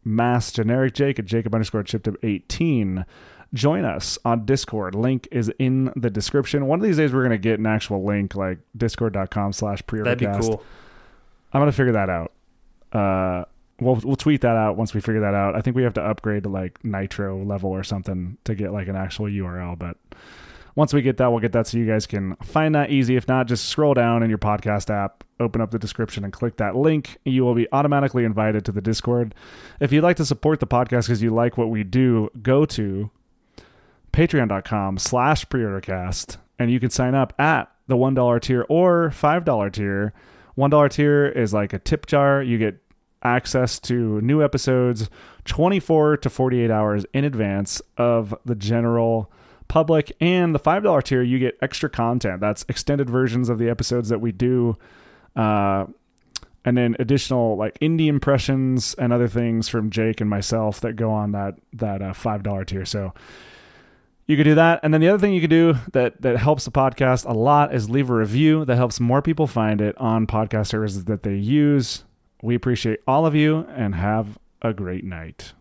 A: Mass Generic Jake at Jacob underscore ChipDip eighteen. Join us on Discord. Link is in the description. One of these days, we're gonna get an actual link, like discord.com slash PreorderCast.
B: That'd be cool.
A: I'm gonna figure that out. Uh, we'll we'll tweet that out once we figure that out. I think we have to upgrade to like Nitro level or something to get like an actual URL. But once we get that, we'll get that so you guys can find that easy. If not, just scroll down in your podcast app, open up the description, and click that link. You will be automatically invited to the Discord. If you'd like to support the podcast because you like what we do, go to patreon.com slash preordercast and you can sign up at the $1 tier or $5 tier. $1 tier is like a tip jar. You get access to new episodes 24 to 48 hours in advance of the general public. And the $5 tier you get extra content. That's extended versions of the episodes that we do uh, and then additional like indie impressions and other things from Jake and myself that go on that that uh, five dollar tier. So You could do that. And then the other thing you could do that that helps the podcast a lot is leave a review that helps more people find it on podcast services that they use. We appreciate all of you and have a great night.